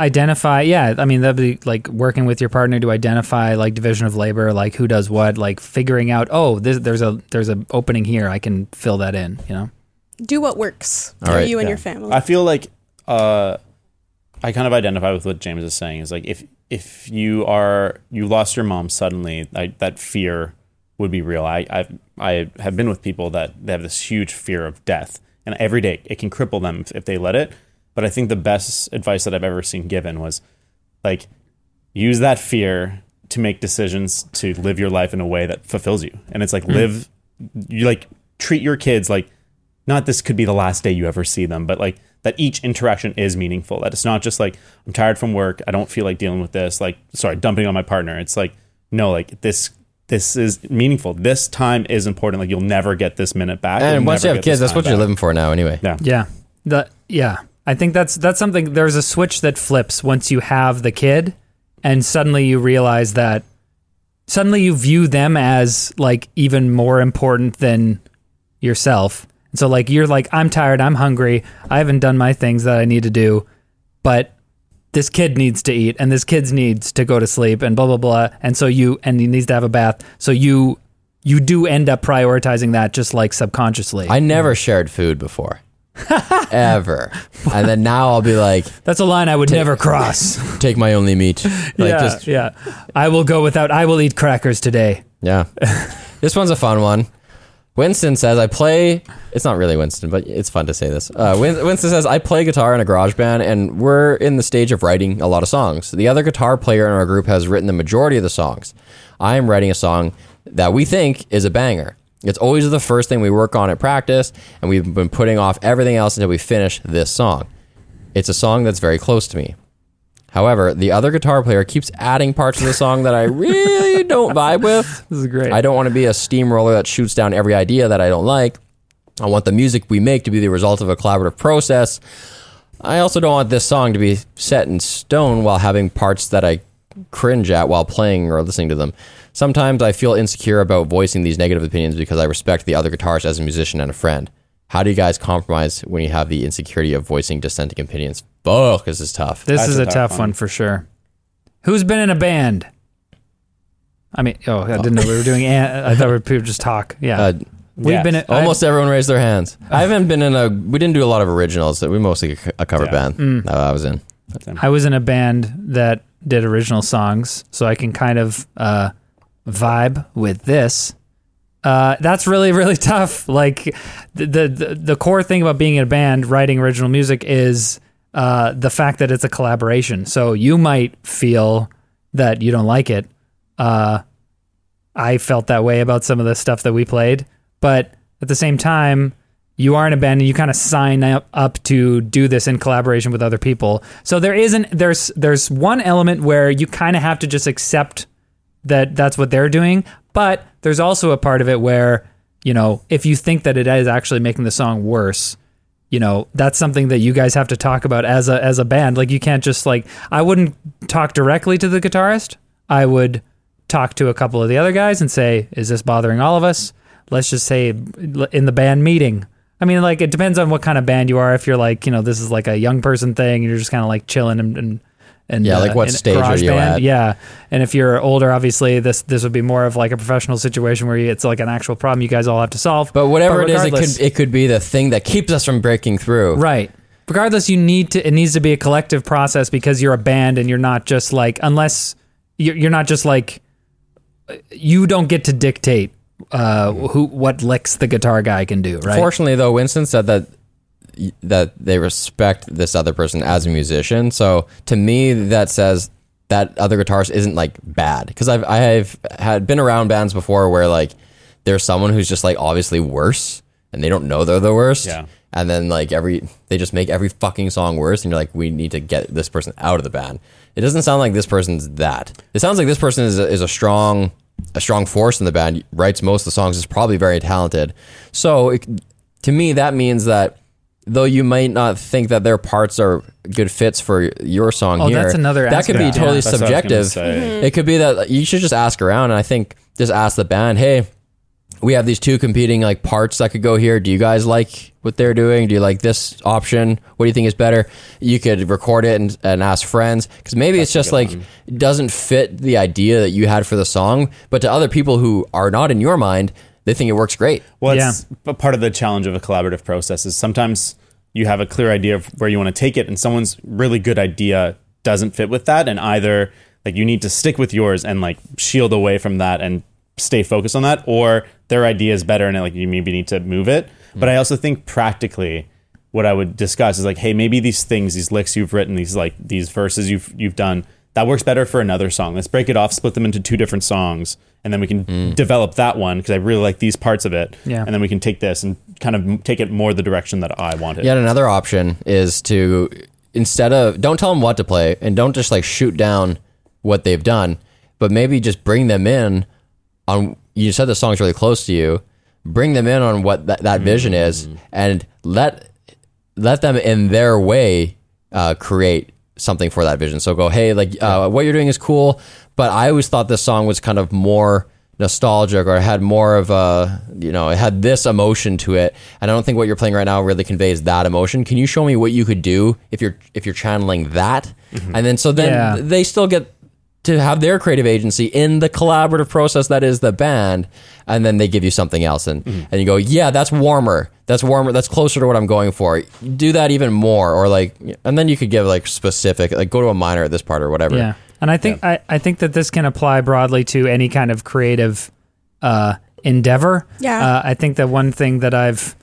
identify yeah i mean that'd be like working with your partner to identify like division of labor like who does what like figuring out oh this, there's a there's a opening here i can fill that in you know do what works All for right, you and Yeah. your family. I feel like uh, I kind of identify with what James is saying. Is like if if you are you lost your mom suddenly, I, that fear would be real. I I I have been with people that they have this huge fear of death, and every day it can cripple them if, if they let it. But I think the best advice that I've ever seen given was like use that fear to make decisions to live your life in a way that fulfills you. And it's like hmm. live you like treat your kids like not this could be the last day you ever see them, but like that each interaction is meaningful. That it's not just like I'm tired from work, I don't feel like dealing with this, like sorry, dumping on my partner. It's like no, like this this is meaningful. This time is important. Like you'll never get this minute back. And You'll once you have kids, that's what time you're back. living for now, anyway. Yeah. yeah the yeah i think that's that's something there's a switch that flips once you have the kid and suddenly you realize that suddenly you view them as like even more important than yourself and so like you're like i'm tired i'm hungry i haven't done my things that i need to do but this kid needs to eat and this kid needs to go to sleep and blah blah blah and so you and he needs to have a bath so you you do end up prioritizing that just like subconsciously I never shared food before. Ever. And then now I'll be like, that's a line i would never cross take my only meat. Like yeah just yeah i will go without i will eat crackers today Yeah. this one's a fun one. Winston says, I play. It's not really Winston, but it's fun to say this. Uh, Winston says, I play guitar in a garage band, and we're in the stage of writing a lot of songs. The other guitar player in our group has written the majority of the songs. I am writing a song that we think is a banger. It's always the first thing we work on at practice, and we've been putting off everything else until we finish this song. It's a song that's very close to me. However, the other guitar player keeps adding parts of the song that I really don't vibe with. this is great I don't want to be a steamroller that shoots down every idea that I don't like. I want the music we make to be the result of a collaborative process. I also don't want this song to be set in stone while having parts that I cringe at while playing or listening to them. Sometimes I feel insecure about voicing these negative opinions because I respect the other guitarist as a musician and a friend. How do you guys compromise when you have the insecurity of voicing dissenting opinions? Fuck, this is tough. This That's is a a tough tough one. one for sure. Who's been in a band? I mean, oh, I didn't know we were doing. an- I thought we were people just talk. Yeah, Uh, we've yes. been in, almost everyone raised their hands. I haven't been in a. We didn't do a lot of originals. We mostly a- a cover Yeah. band Mm. that I was in. I was in a band that did original songs, so I can kind of uh, vibe with this. Uh, that's really really tough. Like the, the the core thing about being in a band, writing original music, is uh, the fact that it's a collaboration. So you might feel that you don't like it. Uh, I felt that way about some of the stuff that we played, but at the same time, you are in a band and you kind of sign up, up to do this in collaboration with other people. So there isn't there's there's one element where you kind of have to just accept that that's what they're doing, but there's also a part of it where, you know, if you think that it is actually making the song worse, you know, that's something that you guys have to talk about as a as a band. Like you can't just like I wouldn't talk directly to the guitarist. I would talk to a couple of the other guys and say, "Is this bothering all of us?" Let's just say in the band meeting. I mean, like it depends on what kind of band you are. If you're like, you know, this is like a young person thing, and you're just kind of like chilling and and, and Yeah, like what stage are garage you band. at? Yeah, and if you're older, obviously this this would be more of like a professional situation where you, it's like an actual problem you guys all have to solve. But whatever it is, it could it could be the thing that keeps us from breaking through. Right. Regardless, you need to. It needs to be a collective process because you're a band and you're not just like unless you're, you're not just like you don't get to dictate uh, who what licks the guitar guy can do. Right. Fortunately, though, Winston said that that they respect this other person as a musician. So to me, that says that other guitarist isn't like bad because I've I've had been around bands before where like there's someone who's just like obviously worse and they don't know they're the worst. Yeah. And then like every they just make every fucking song worse and you're like we need to get this person out of the band. It doesn't sound like this person's that. It sounds like this person is a, is a strong a strong force in the band. Writes most of the songs. Is probably very talented. So it, to me that means that though you might not think that their parts are good fits for your song Oh, here, that's another that could be aspect. totally Yeah, that's what I subjective. Mm-hmm. It could be that you should just ask around, and I think just ask the band, hey, we have these two competing like parts that could go here. Do you guys like what they're doing? Do you like this option? What do you think is better? You could record it and, and ask friends because maybe it's just like one. it doesn't fit the idea that you had for the song, but to other people who are not in your mind, they think it works great. Well, Yeah. it's a part of the challenge of a collaborative process is sometimes you have a clear idea of where you want to take it, and someone's really good idea doesn't fit with that, and either like you need to stick with yours and like shield away from that and stay focused on that, or their idea is better and like you maybe need to move it. Mm-hmm. But I also think practically, what I would discuss is like, hey, maybe these things, these licks you've written, these like these verses you've you've done, that works better for another song. Let's break it off, split them into two different songs, and then we can develop that one because I really like these parts of it. Yeah. And then we can take this and kind of take it more the direction that I want it. Yet another option is to instead of don't tell them what to play and don't just like shoot down what they've done, but maybe just bring them in on. You said the song's really close to you. Bring them in on what that, that vision is, and let let them in their way uh, create something for that vision. So go, hey, like uh, what you're doing is cool, but I always thought this song was kind of more nostalgic or had more of a you know it had this emotion to it. And i don't think what you're playing right now really conveys that emotion. Can you show me what you could do if you're if you're channeling that? And then so then Yeah. they still get to have their creative agency in the collaborative process that is the band and then they give you something else. And and you go yeah that's warmer. That's warmer. That's closer to what i'm going for. Do that even more or like and then you could give like specific like go to a minor at this part or whatever. Yeah, and I think I, I think that this can apply broadly to any kind of creative uh, endeavor. Yeah. uh, I think that one thing that I've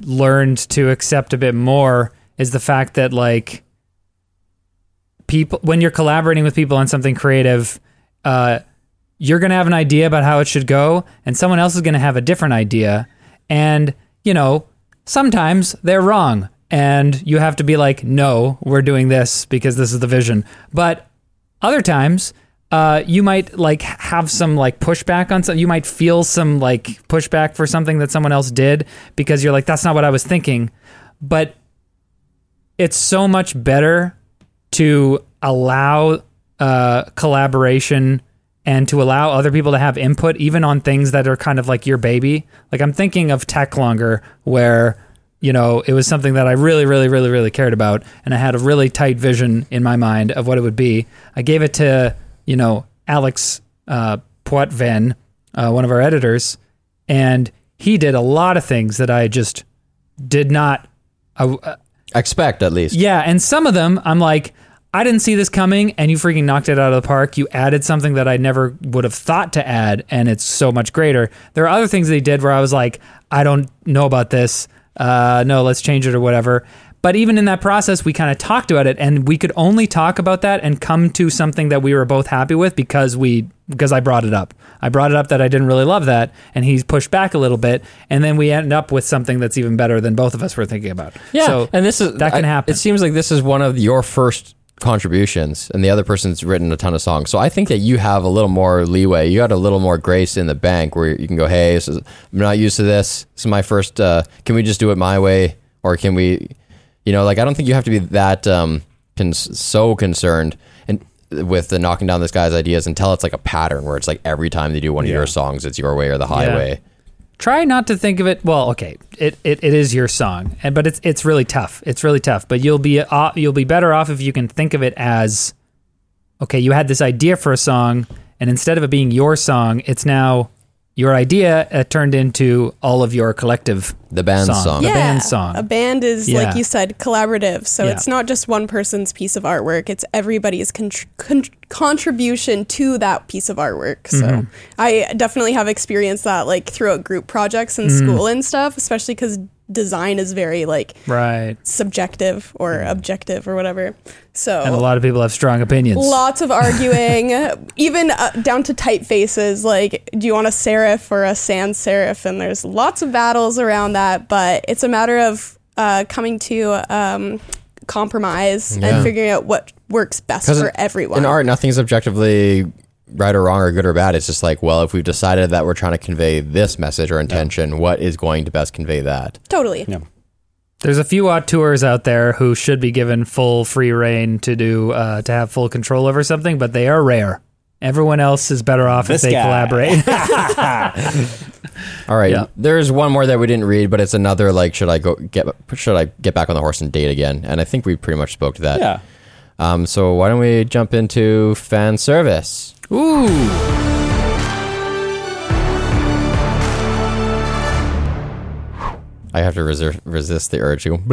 learned to accept a bit more is the fact that like people when you're collaborating with people on something creative. Uh, you're going to have an idea about how it should go, and someone else is going to have a different idea. And, you know, sometimes they're wrong. And you have to be like, no, we're doing this because this is the vision. But other times, uh, you might like have some like pushback on something. You might feel some like pushback for something that someone else did because you're like, that's not what I was thinking. But it's so much better to allow uh, collaboration and to allow other people to have input even on things that are kind of like your baby. Like I'm thinking of Tech Longer where you know, it was something that I really, really, really, really cared about, and I had a really tight vision in my mind of what it would be. I gave it to, you know, Alex uh, Poitvin, uh, one of our editors, and he did a lot of things that I just did not. Uh, Expect at least. yeah, and some of them I'm like, I didn't see this coming, and you freaking knocked it out of the park. You added something that I never would have thought to add, and it's so much greater. There are other things they did where I was like, I don't know about this. Uh, no, let's change it or whatever. But even in that process, we kind of talked about it, and we could only talk about that and come to something that we were both happy with because we because I brought it up. I brought it up that I didn't really love that, and he's pushed back a little bit, and then we end up with something that's even better than both of us were thinking about. Yeah, so and this is that can I- happen. It seems like this is one of your first contributions, and the other person's written a ton of songs. So I think that you have a little more leeway. You got a little more grace in the bank where you can go, "Hey, this is, I'm not used to this. This is my first. Uh, can we just do it my way, or can we, you know, like I don't think you have to be that um, cons- so concerned and." With the knocking down this guy's ideas until it's like a pattern where it's like every time they do one of Yeah. your songs, it's your way or the highway. try not to think of it well okay it, it, it is your song and but it's it's really tough it's really tough but you'll be uh, you'll be better off if you can think of it as okay you had this idea for a song and instead of it being your song it's now your idea uh, turned into all of your collective The band song. song. The yeah, band song. A band is Yeah. like you said, collaborative. So Yeah. it's not just one person's piece of artwork; it's everybody's contr- con- contribution to that piece of artwork. So Mm-hmm. I definitely have experienced that, like throughout group projects in Mm-hmm. school and stuff, especially because design is very like right subjective or objective or whatever. So and a lot of people have strong opinions Lots of arguing, even uh, down to typefaces. Like, do you want a serif or a sans serif? And there's lots of battles around that, but it's a matter of uh, coming to um, compromise Yeah. and figuring out what works best for everyone. In art, nothing's objectively right or wrong or good or bad. It's just like, well, if we've decided that we're trying to convey this message or intention, what is going to best convey that? totally. Yeah. There's a few auteurs out there who should be given full free reign to do uh, to have full control over something, but they are rare. Everyone else is better off This if they guy. collaborate. All right, Yeah. there's one more that we didn't read, but it's another like, should I go get should I get back on the horse and date again? And I think we pretty much spoke to that. Yeah. Um, so why don't we jump into fan service? Ooh, I have to resist resist the urge to go,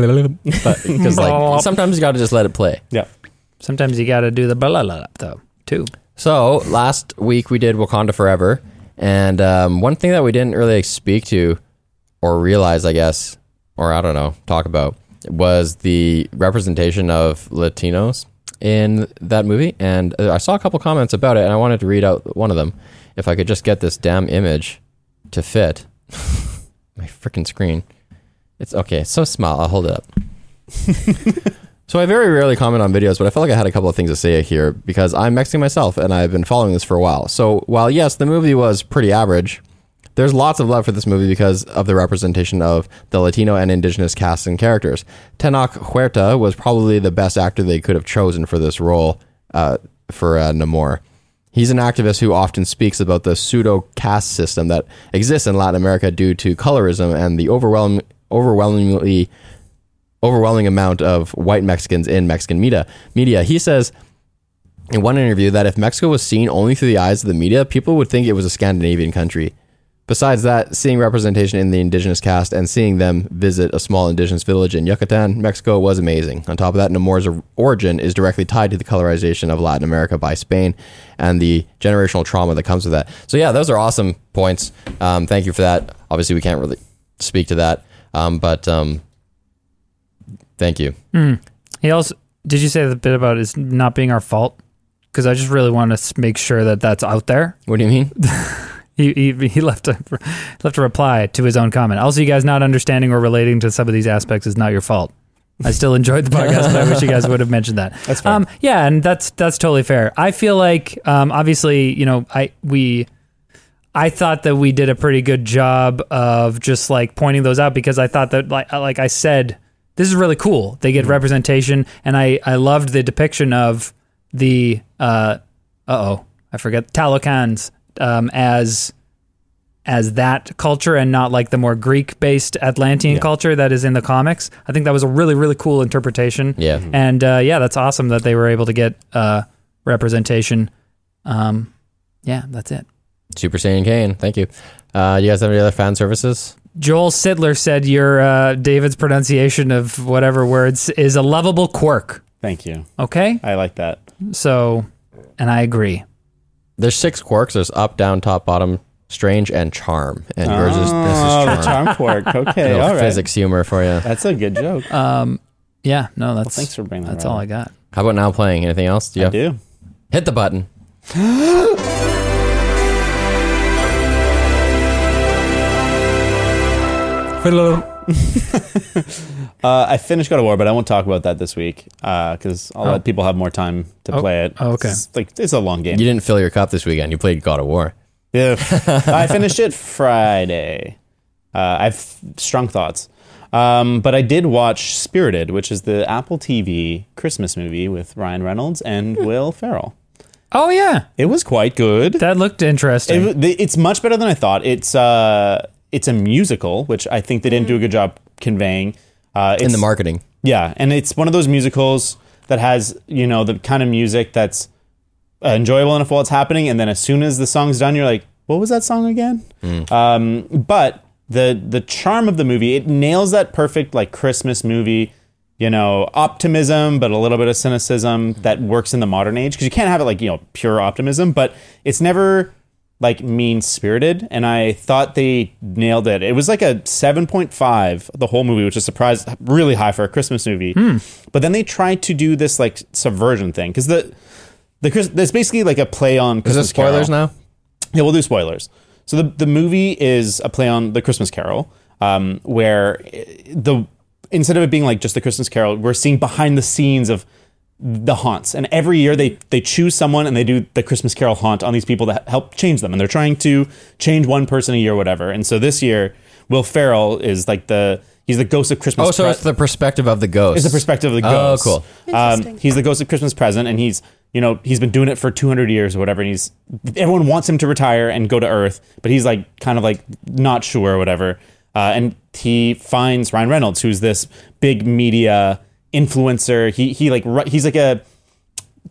but because like sometimes you got to just let it play. Yeah. sometimes you got to do the blah blah blah though too. So last week we did Wakanda Forever, and um, one thing that we didn't really speak to or realize, I guess, or I don't know, talk about was the representation of Latinos in that movie. And uh, I saw a couple comments about it, and I wanted to read out one of them. If I could just get this damn image to fit my freaking screen. It's okay. It's so small. I'll hold it up. So I very rarely comment on videos, but I felt like I had a couple of things to say here because I'm Mexican myself and I've been following this for a while. So while yes, the movie was pretty average, there's lots of love for this movie because of the representation of the Latino and indigenous casts and characters. Tenoch Huerta was probably the best actor they could have chosen for this role uh, for uh, Namor. He's an activist who often speaks about the pseudo caste system that exists in Latin America due to colorism and the overwhelm- overwhelmingly overwhelming amount of white Mexicans in Mexican media. Media. He says in one interview that if Mexico was seen only through the eyes of the media, people would think it was a Scandinavian country. Besides that, seeing representation in the indigenous cast and seeing them visit a small indigenous village in Yucatan, Mexico was amazing. On top of that, Namor's origin is directly tied to the colorization of Latin America by Spain and the generational trauma that comes with that. So, yeah, those are awesome points. Um, thank you for that. Obviously, we can't really speak to that, um, but um, thank you. He also did you say the bit about it not being our fault? Because I just really want to s- make sure that that's out there. What do you mean? He, he, he left a left a reply to his own comment. Also, you guys not understanding or relating to some of these aspects is not your fault. I still enjoyed the podcast, but I wish you guys would have mentioned that. That's fair. Um, yeah, and that's that's totally fair. I feel like um, obviously, you know, I we I thought that we did a pretty good job of just like pointing those out because I thought that like like I said, this is really cool. They get representation, and I I loved the depiction of the uh oh I forget Talokans um, as as that culture and not like the more Greek based Atlantean Yeah. culture that is in the comics. I think that was a really, really cool interpretation. Yeah. And uh, yeah, that's awesome that they were able to get uh, representation. Um, yeah, that's it. Super Saiyan Kane. Thank you. Uh, you guys have any other fan services? Joel Sittler said your uh, David's pronunciation of whatever words is a lovable quirk. Thank you. Okay, I like that. so, and I agree. There's six quirks. There's up, down, top, bottom, strange, and charm. And yours is this Oh, is the charm. charm quirk. Okay, Little all right. physics humor for you. That's a good joke. Um, yeah, no, that's thanks for bringing that That's right all up. I got. How about now playing? Anything else? Do you I have- do. Hit the button. Uh, I finished God of War, but I won't talk about that this week because I'll Oh. let people have more time to Oh, play it. oh, okay. It's like it's a long game. You didn't fill your cup this weekend. You played God of War. Yeah, I finished it Friday. Uh, I've strong thoughts, um, but I did watch Spirited, which is the Apple TV Christmas movie with Ryan Reynolds and Will Ferrell. Oh yeah, It was quite good. that looked interesting. It, it's much better than I thought. It's uh, it's a musical, which I think they didn't do a good job conveying. Uh, In the marketing. Yeah, and it's one of those musicals that has you know the kind of music that's uh, enjoyable enough while it's happening, and then as soon as the song's done, you're like, "What was that song again?" Um, but the the charm of the movie, it nails that perfect like Christmas movie, you know, optimism, but a little bit of cynicism that works in the modern age because you can't have it like you know pure optimism, but it's never like mean spirited and i thought they nailed it it was like a 7.5 the whole movie which is surprised really high for a christmas movie but then they tried to do this like subversion thing because the the Chris, there's basically like a play on Is Christmas this spoilers Carol. now? Yeah, we'll do spoilers. So the the movie is a play on the Christmas Carol, um, where eh, the instead of it being like just the Christmas Carol, we're seeing behind the scenes of the haunts. And every year they they choose someone and they do the Christmas Carol haunt on these people that help change them. And they're trying to change one person a year, whatever. And so this year, Will Ferrell is like the he's the ghost of Christmas. Oh, so Pre- it's the perspective of the ghost. it's the perspective of the ghost. Oh, cool. Um, he's the ghost of Christmas present, and he's you know he's been doing it for 200 years or whatever. And he's everyone wants him to retire and go to Earth, but he's like kind of like not sure or whatever. Uh, and he finds Ryan Reynolds, who's this big media influencer. He he like he's like a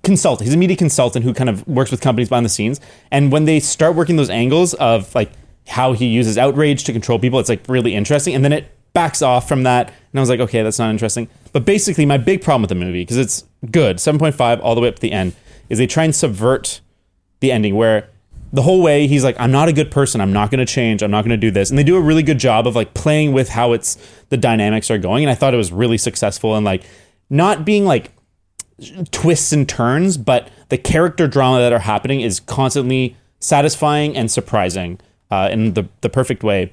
consultant. He's a media consultant who kind of works with companies behind the scenes. And when they start working those angles of like how he uses outrage to control people, it's like really interesting. And then it backs off from that. And I was like, okay, that's not interesting. But basically, my big problem with the movie, because it's good, 7.5 all the way up to the end, is they try and subvert the ending where the whole way he's like, I'm not a good person. I'm not going to change. I'm not going to do this. And they do a really good job of like playing with how it's the dynamics are going. And I thought it was really successful and like not being like twists and turns, but the character drama that are happening is constantly satisfying and surprising uh, in the, the perfect way.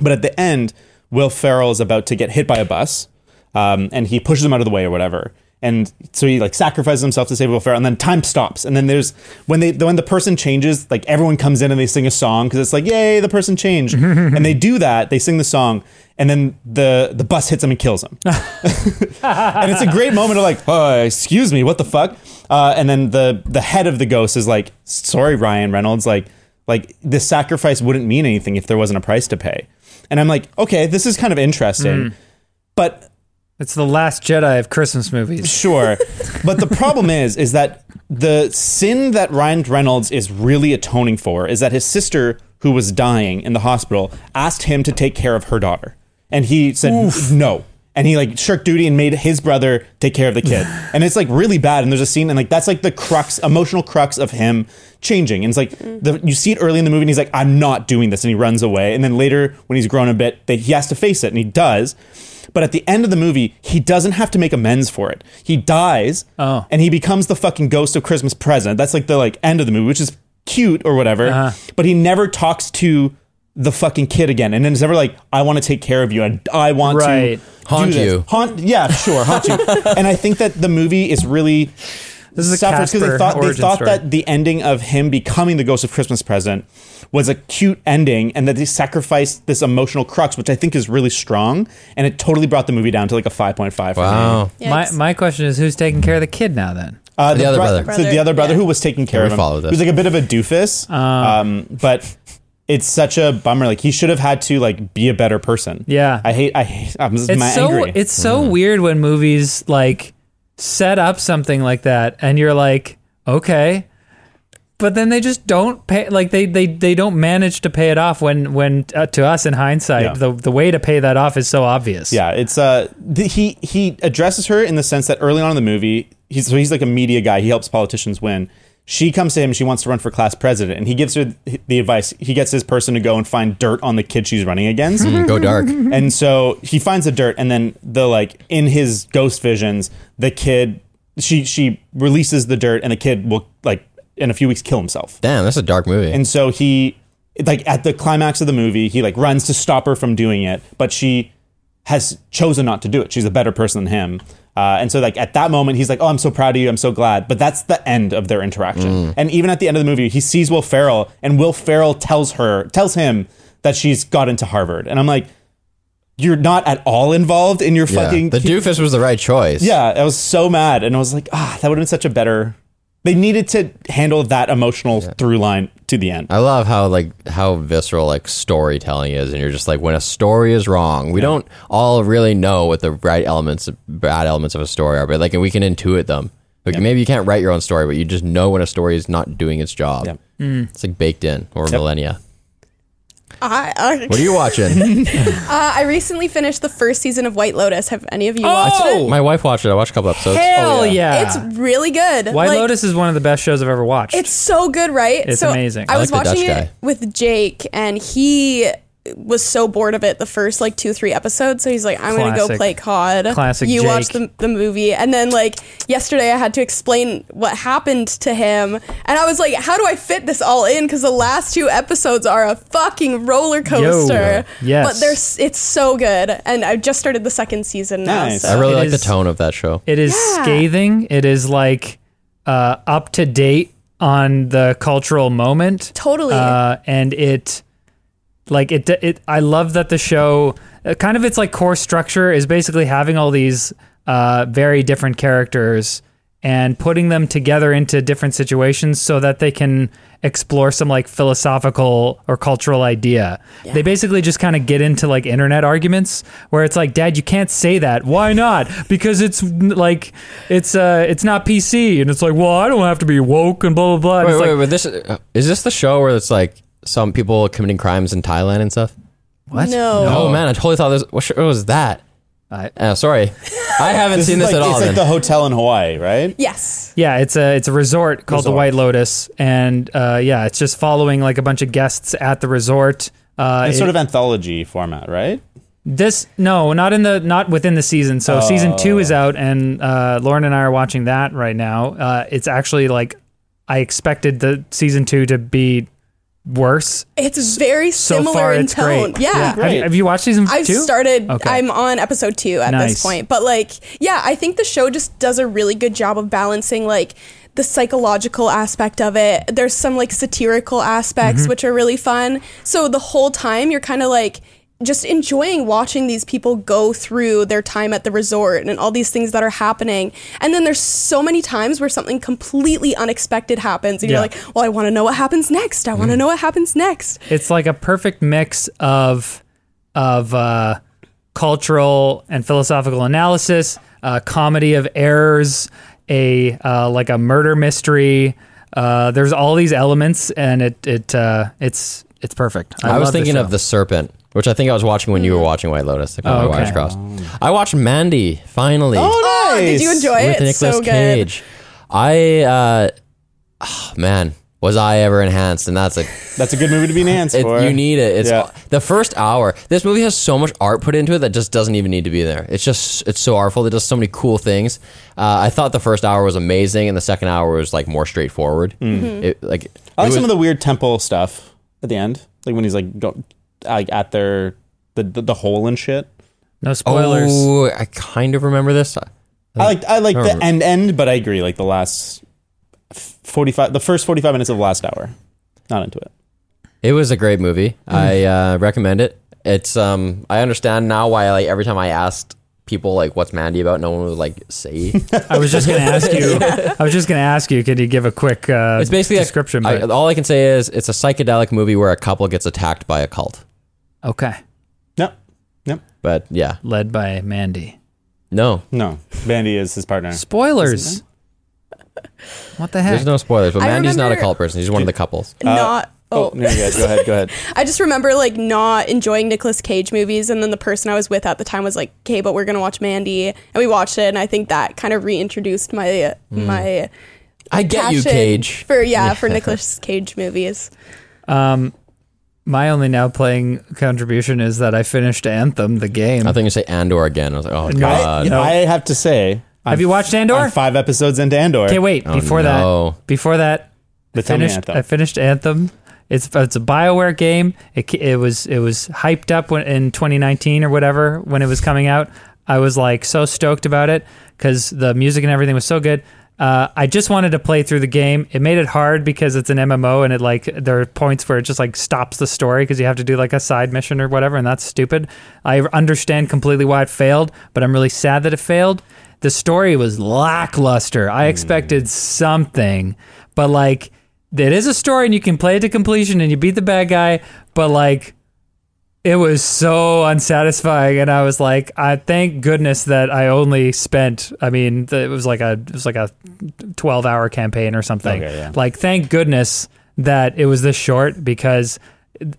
But at the end, Will Ferrell is about to get hit by a bus, um, and he pushes him out of the way or whatever. And so he like sacrifices himself to save Will Ferrell, and then time stops. And then there's when they when the person changes, like everyone comes in and they sing a song because it's like, yay, the person changed. and they do that, they sing the song, and then the the bus hits him and kills him and it's a great moment of like, oh, excuse me, what the fuck? Uh, and then the the head of the ghost is like, sorry, Ryan Reynolds, like like this sacrifice wouldn't mean anything if there wasn't a price to pay. And I'm like, okay, this is kind of interesting, but it's the last Jedi of Christmas movies. sure. but the problem is, is that the sin that Ryan Reynolds is really atoning for is that his sister, who was dying in the hospital, asked him to take care of her daughter, and he said no. And he like shirked duty and made his brother take care of the kid, and it's like really bad. And there's a scene, and like that's like the crux, emotional crux of him changing. And it's like the, you see it early in the movie, and he's like, "I'm not doing this," and he runs away. And then later, when he's grown a bit, that he has to face it, and he does. But at the end of the movie, he doesn't have to make amends for it. He dies, Oh. and he becomes the fucking ghost of Christmas present. That's like the like end of the movie, which is cute or whatever. Uh-huh. But he never talks to the fucking kid again, and then it's never like, "I want to take care of you," and I want Right. to Haunt do this." you. Haunt, yeah, sure, haunt you. and I think that the movie is really This is a suffers because they thought they thought story. that the ending of him becoming the ghost of Christmas present was a cute ending, and that they sacrificed this emotional crux, which I think is really strong, and it totally brought the movie down to like a five point five. Wow. My Yikes. my question is, who's taking care of the kid now? Then Uh, The other brother. So the other brother Yeah. who was taking care we of him. follow this. He was like a bit of a doofus, Ah. um, but it's such a bummer. Like he should have had to like be a better person. Yeah. I hate. I hate. I'm just it's mad so angry. it's so weird when movies like set up something like that and you're like okay but then they just don't pay like they they, they don't manage to pay it off when when uh, to us in hindsight Yeah. the the way to pay that off is so obvious Yeah, it's uh the, he he addresses her in the sense that early on in the movie, he's so he's like a media guy. He helps politicians win. She comes to him. She wants to run for class president, and he gives her the advice. He gets his person to go and find dirt on the kid she's running against. Go dark. and so he finds the dirt, and then the like in his ghost visions, the kid she she releases the dirt, and the kid will like in a few weeks kill himself. Damn, that's a dark movie. And so he, like at the climax of the movie, he like runs to stop her from doing it, but she has chosen not to do it. She's a better person than him. Uh, and so like at that moment, he's like, "Oh, I'm so proud of you. I'm so glad." But that's the end of their interaction. And even at the end of the movie, he sees Will Ferrell, and Will Ferrell tells her, tells him that she's got into Harvard. And I'm like, "You're not at all involved in your yeah. fucking the doofus was the right choice. yeah, I was so mad, and I was like, ah, that would have been such a better. They needed to handle that emotional through line to the end. I love how like how visceral like storytelling is, and you're just like when a story is wrong, we don't all really know what the right elements, bad elements of a story are, but like and we can intuit them. Like maybe you can't write your own story, but you just know when a story is not doing its job. Yep. It's like baked in or millennia. I, I, What are you watching? uh, I recently finished the first season of White Lotus. Have any of you watched it? My wife watched it. I watched a couple episodes. hell yeah. yeah, It's really good. white Like, lotus is one of the best shows i've ever watched It's so good, right? It's so amazing. I I was like the watching Dutch it guy. with Jake, and he was so bored of it the first like two three episodes. So he's like, "I'm gonna go play COD." Classic You Jake. watch the the movie, and then like yesterday, I had to explain what happened to him, and I was like, "How do I fit this all in?" Because the last two episodes are a fucking roller coaster. yes. but there's it's so good, and I just started the second season now. Nice. So. I really It like is- the tone of that show. It is Yeah. scathing. It is like uh, up to date on the cultural moment. Totally. Uh, and it, like it, it. I love that the show, uh, kind of its like core structure is basically having all these uh, very different characters and putting them together into different situations so that they can explore some like philosophical or cultural idea. They basically just kind of get into like internet arguments where it's like, "Dad, you can't say that. Why not? Because it's like it's uh it's not PC." And it's like, "Well, I don't have to be woke and blah blah blah." And Wait, it's wait, like, wait. This is this the show where it's like some people committing crimes in Thailand and stuff? what? No. Oh man, I totally thought this. What show was that? I- Uh, sorry, I haven't This seen this like, at all. It's like then. the hotel in Hawaii, right? yes. Yeah, it's a it's a resort called the White Lotus, and uh, yeah, it's just following like a bunch of guests at the resort. Uh, It's it- sort of anthology format, right? this no, not in the not within the season. So season two is out, and uh, Lauren and I are watching that right now. Uh, it's actually like I expected the season two to be worse. It's very So similar far, in tone. great. Yeah. Have, you, have you watched season I've two? started. Okay. I'm on episode two at Nice. this point, but like, yeah, I think the show just does a really good job of balancing like the psychological aspect of it. There's some like satirical aspects Mm-hmm. which are really fun. So the whole time you're kind of like just enjoying watching these people go through their time at the resort and all these things that are happening. And then there's so many times where something completely unexpected happens and Yeah. you're like, "Well, I want to know what happens next. I want to know what happens next." it's like a perfect mix of of uh, cultural and philosophical analysis, uh, comedy of errors, a uh, like a murder mystery. Uh, there's all these elements, and it it uh, it's it's perfect. I was thinking show. of the Serpent, which I think I was watching when you were watching White Lotus. Like, Oh, my okay. wires crossed. I watched Mandy finally Oh, nice. Did you enjoy with it? Nicolas so good. Cage. I uh, oh, man, was I ever enhanced? And that's like That's a good movie to be enhanced it, for. you need it. It's Yeah. the first hour. This movie has so much art put into it that just doesn't even need to be there. It's just it's so artful. It does so many cool things. Uh, I thought the first hour was amazing, and the second hour was like more straightforward. It, like I like was- some of the weird temple stuff at the end, like when he's like go, like at their the, the the hole and shit. no spoilers. Oh, I kind of remember this. I like I like I the remember. end end, but I agree. Like the last forty five, the first forty five minutes of the last hour, not into it. It was a great movie. I uh, recommend it. It's um I understand now why like every time I asked people like, "What's Mandy about?" No one would like say. I was just gonna ask you. I was just gonna ask you. Could you give a quick uh, It's basically description? A, but, I, all I can say is it's a psychedelic movie where a couple gets attacked by a cult. Okay, Yep. Yep. But yeah, led by Mandy. no, No. Mandy is his partner. Spoilers. What the heck? there's no spoilers. But I Mandy's not a remember- cult person. He's one of the couples. not. Oh, Oh, no, you guys, go ahead. Go ahead. I just remember like not enjoying Nicolas Cage movies, and then the person I was with at the time was like, "Okay, but we're gonna watch Mandy," and we watched it, and I think that kind of reintroduced my my I get you, passion Cage. for yeah for Nicolas Cage movies. Um, my only now playing contribution is that I finished Anthem, the game. I think you say Andor again. I was like, oh god. I, No. I have to say, Have you watched Andor? I'm five episodes into Andor. Okay, wait. Oh, before no. that, before that, But tell finished. Anthem. I finished Anthem. It's it's a Bioware game. It it was it was hyped up when, in 2019 or whatever when it was coming out. I was like so stoked about it because the music and everything was so good. Uh, I just wanted to play through the game. It made it hard because it's an MMO and it like there are points where it just like stops the story because you have to do like a side mission or whatever, and that's stupid. I understand completely why it failed, but I'm really sad that it failed. The story was lackluster. I expected something, but like it is a story and you can play it to completion and you beat the bad guy, but like it was so unsatisfying and I was like, I thank goodness that I only spent I mean, it was like a it was like a 12 hour campaign or something. Okay, yeah. Like thank goodness that it was this short because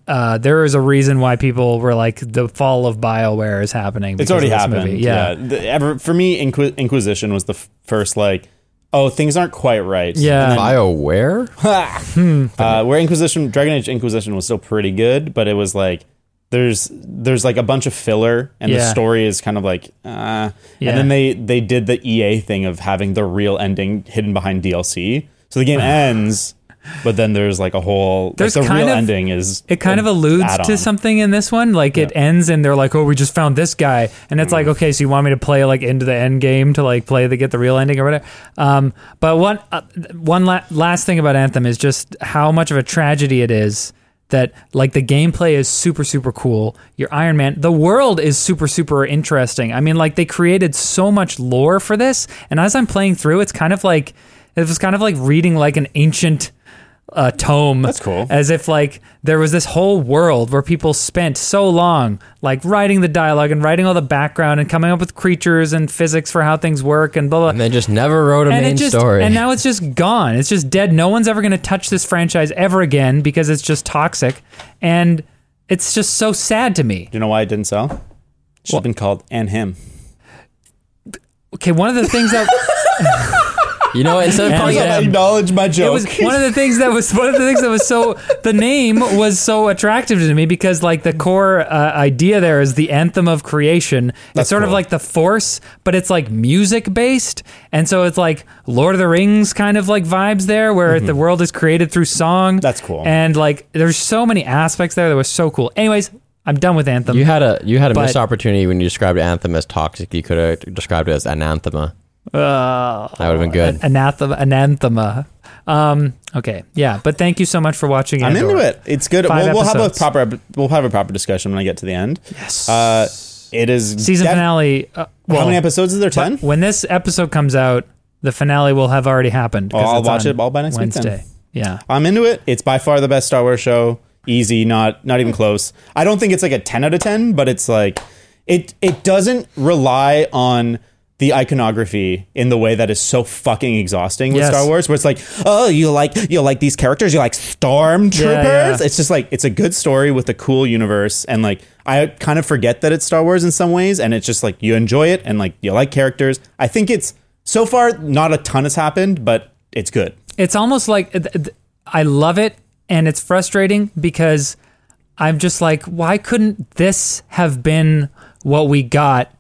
uh, there is a reason why people were like the fall of Bioware is happening. It's because already happened. movie. Yeah. Yeah. The- ever, for me, Inqui- Inquisition was the f- first like, oh, things aren't quite right. Yeah. And then- BioWare? uh, where Inquisition, Dragon Age Inquisition was still pretty good, but it was like there's there's like a bunch of filler, and the story is kind of like, uh, Yeah. and then they they did the EA thing of having the real ending hidden behind DLC, so the game ends. But then there's like a whole There's like the real of- ending is It kind of alludes add-on. to something in this one. Like it ends and they're like, "Oh, we just found this guy," and it's Mm. like, "Okay, so you want me to play like into the end game to like play to get the real ending or whatever?" Um, but one uh, one la- last thing about Anthem is just how much of a tragedy it is that like the gameplay is super super cool. Your Iron Man, the world is super super interesting. I mean, like they created so much lore for this, and as I'm playing through, it's kind of like it was kind of like reading like an ancient uh, tome. That's cool. As if like there was this whole world where people spent so long like writing the dialogue and writing all the background and coming up with creatures and physics for how things work and blah blah. And they just never wrote a and main just story. and now it's just gone. It's just dead. No one's ever going to touch this franchise ever again because it's just toxic, and it's just so sad to me. Do you know why it didn't sell? Should have been called and him. Okay, one of the things that you know, instead of And calling them. it acknowledge my joke. It was one of the things that was one of the things that was so the name was so attractive to me because like the core uh, idea there is the anthem of creation. That's it's sort of like the force, but it's like music based, and so it's like Lord of the Rings kind of like vibes there, where the world is created through song. Mm-hmm. That's cool. and like there's so many aspects there that was so cool. Anyways, I'm done with anthem. you had a you had a missed opportunity when you described Anthem as toxic. You could have described it as anathema. Uh, That would have been good. anathema, anathema. Um, okay, yeah, but thank you so much for watching. I'm into it. It's good. Five We'll, we'll have a proper we'll have a proper discussion when I get to the end. Yes. Uh, it is Season def- finale. Uh, How many episodes is there? Ten. When this episode comes out, the finale will have already happened. Oh, I'll it's watch it all by next week then. Wednesday. Yeah. I'm into it. It's by far the best Star Wars show. Easy, not not even close. I don't think it's like a 10 out of 10, but it's like it it doesn't rely on the iconography in the way that is so fucking exhausting with Yes. Star Wars, where it's like, oh, you like you like these characters, you like stormtroopers. Yeah, yeah. It's just like it's a good story with a cool universe, and like I kind of forget that it's Star Wars in some ways, and it's just like you enjoy it and like you like characters. I think it's so far not a ton has happened, but it's good. It's almost like I love it, and it's frustrating because I'm just like, why couldn't this have been what we got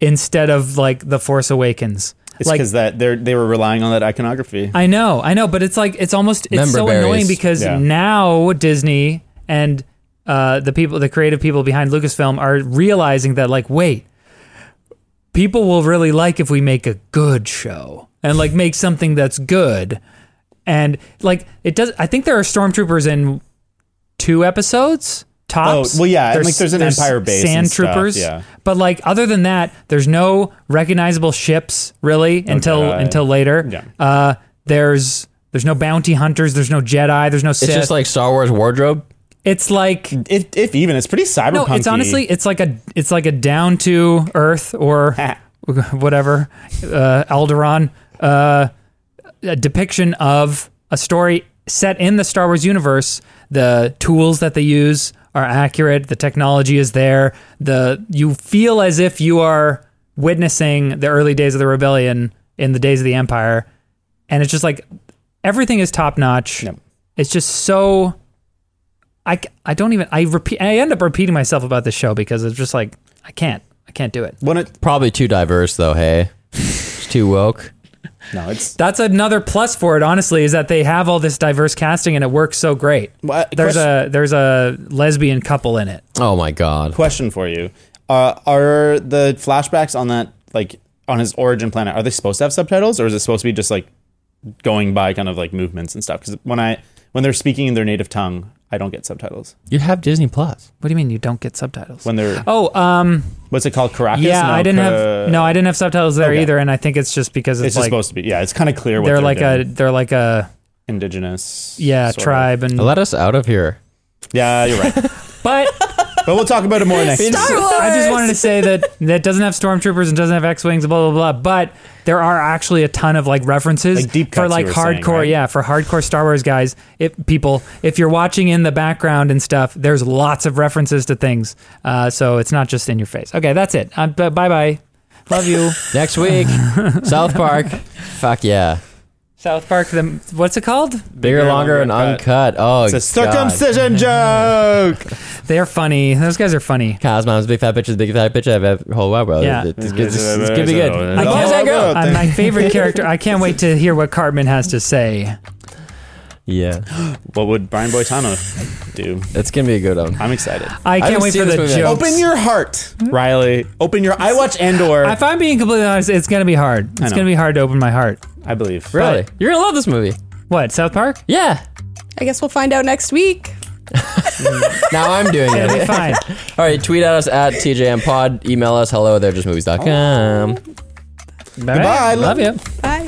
instead of like the Force Awakens? It's like because that they they were relying on that iconography. I know, I know, but it's like it's almost it's Member so berries. annoying because Yeah. now Disney and uh, the people, the creative people behind Lucasfilm, are realizing that like, wait, people will really like if we make a good show and like make something that's good, and like it does. I think there are stormtroopers in two episodes tops. Oh, well, yeah, and, like, there's an Empire base sand and stuff, troopers. yeah. but like other than that, there's no recognizable ships really until Jedi. until later. Yeah. Uh, there's there's no bounty hunters. There's no Jedi. There's no Sith. It's just like Star Wars wardrobe. it's like If, if even, it's pretty cyberpunk. no, it's honestly it's like a it's like a down to earth or whatever uh, Alderaan uh, a depiction of a story set in the Star Wars universe. The tools that they use are accurate. The technology is there. The you feel as if you are witnessing the early days of the rebellion in the days of the Empire, and it's just like everything is top notch. Yep. It's just so. I, I don't even I repeat I end up repeating myself about this show because it's just like I can't I can't do it. when it Probably too diverse though. Hey, it's too woke. No, it's That's another plus for it. Honestly, is that they have all this diverse casting and it works so great. Well, There's question- a there's a lesbian couple in it. Oh my god. question for you. Uh, are the flashbacks on that like on his origin planet? Are they supposed to have subtitles, or is it supposed to be just like going by kind of like movements and stuff? Because when I when they're speaking in their native tongue, I don't get subtitles. You have Disney Plus. What do you mean you don't get subtitles? When they're oh, um, what's it called? Caracas? yeah, No, I didn't Ca- have no, I didn't have subtitles there Okay. either, and I think it's just because it's, It's just like supposed to be. Yeah, it's kind of clear what they're they're, like a they're like a indigenous. yeah sort of. tribe and Let us out of here. Yeah, you're right. but but we'll talk about it more next. Star. Wars. I just wanted to say that that doesn't have stormtroopers and doesn't have X-wings, blah blah blah. But there are actually a ton of like references Like deep for like you were saying, hardcore, right? yeah, for hardcore Star Wars guys. If people, if you're watching in the background and stuff, there's lots of references to things. Uh, so it's not just in your face. Okay, that's it. Uh, bye bye. Love you, Next week, South Park. Fuck yeah. South Park. The what's it called? Bigger, longer, and uncut. Oh, It's a God. circumcision joke. They're funny. Those guys are funny. Cosmos, big fat bitches, big fat bitch. I have a whole web world. Yeah. It's, it's, it's, it's gonna be good. I I What was can't that girl? Uh, my favorite character. I can't wait to hear what Cartman has to say. Yeah, What would Brian Boitano do? it's gonna be a good one. I'm excited. I can't haven't wait seen for this the movie jokes. Open your heart, Riley. Open your. I watch Andor. If I'm being completely honest, it's gonna be hard. It's know. gonna be hard to open my heart. I believe. Really, you're gonna love this movie. What South Park? Yeah. I guess we'll find out next week. Now I'm doing It'll be it. fine. All right, tweet at us at TJM Pod. Email us hello at they're just movies.com. Bye. Goodbye. Love you. Bye.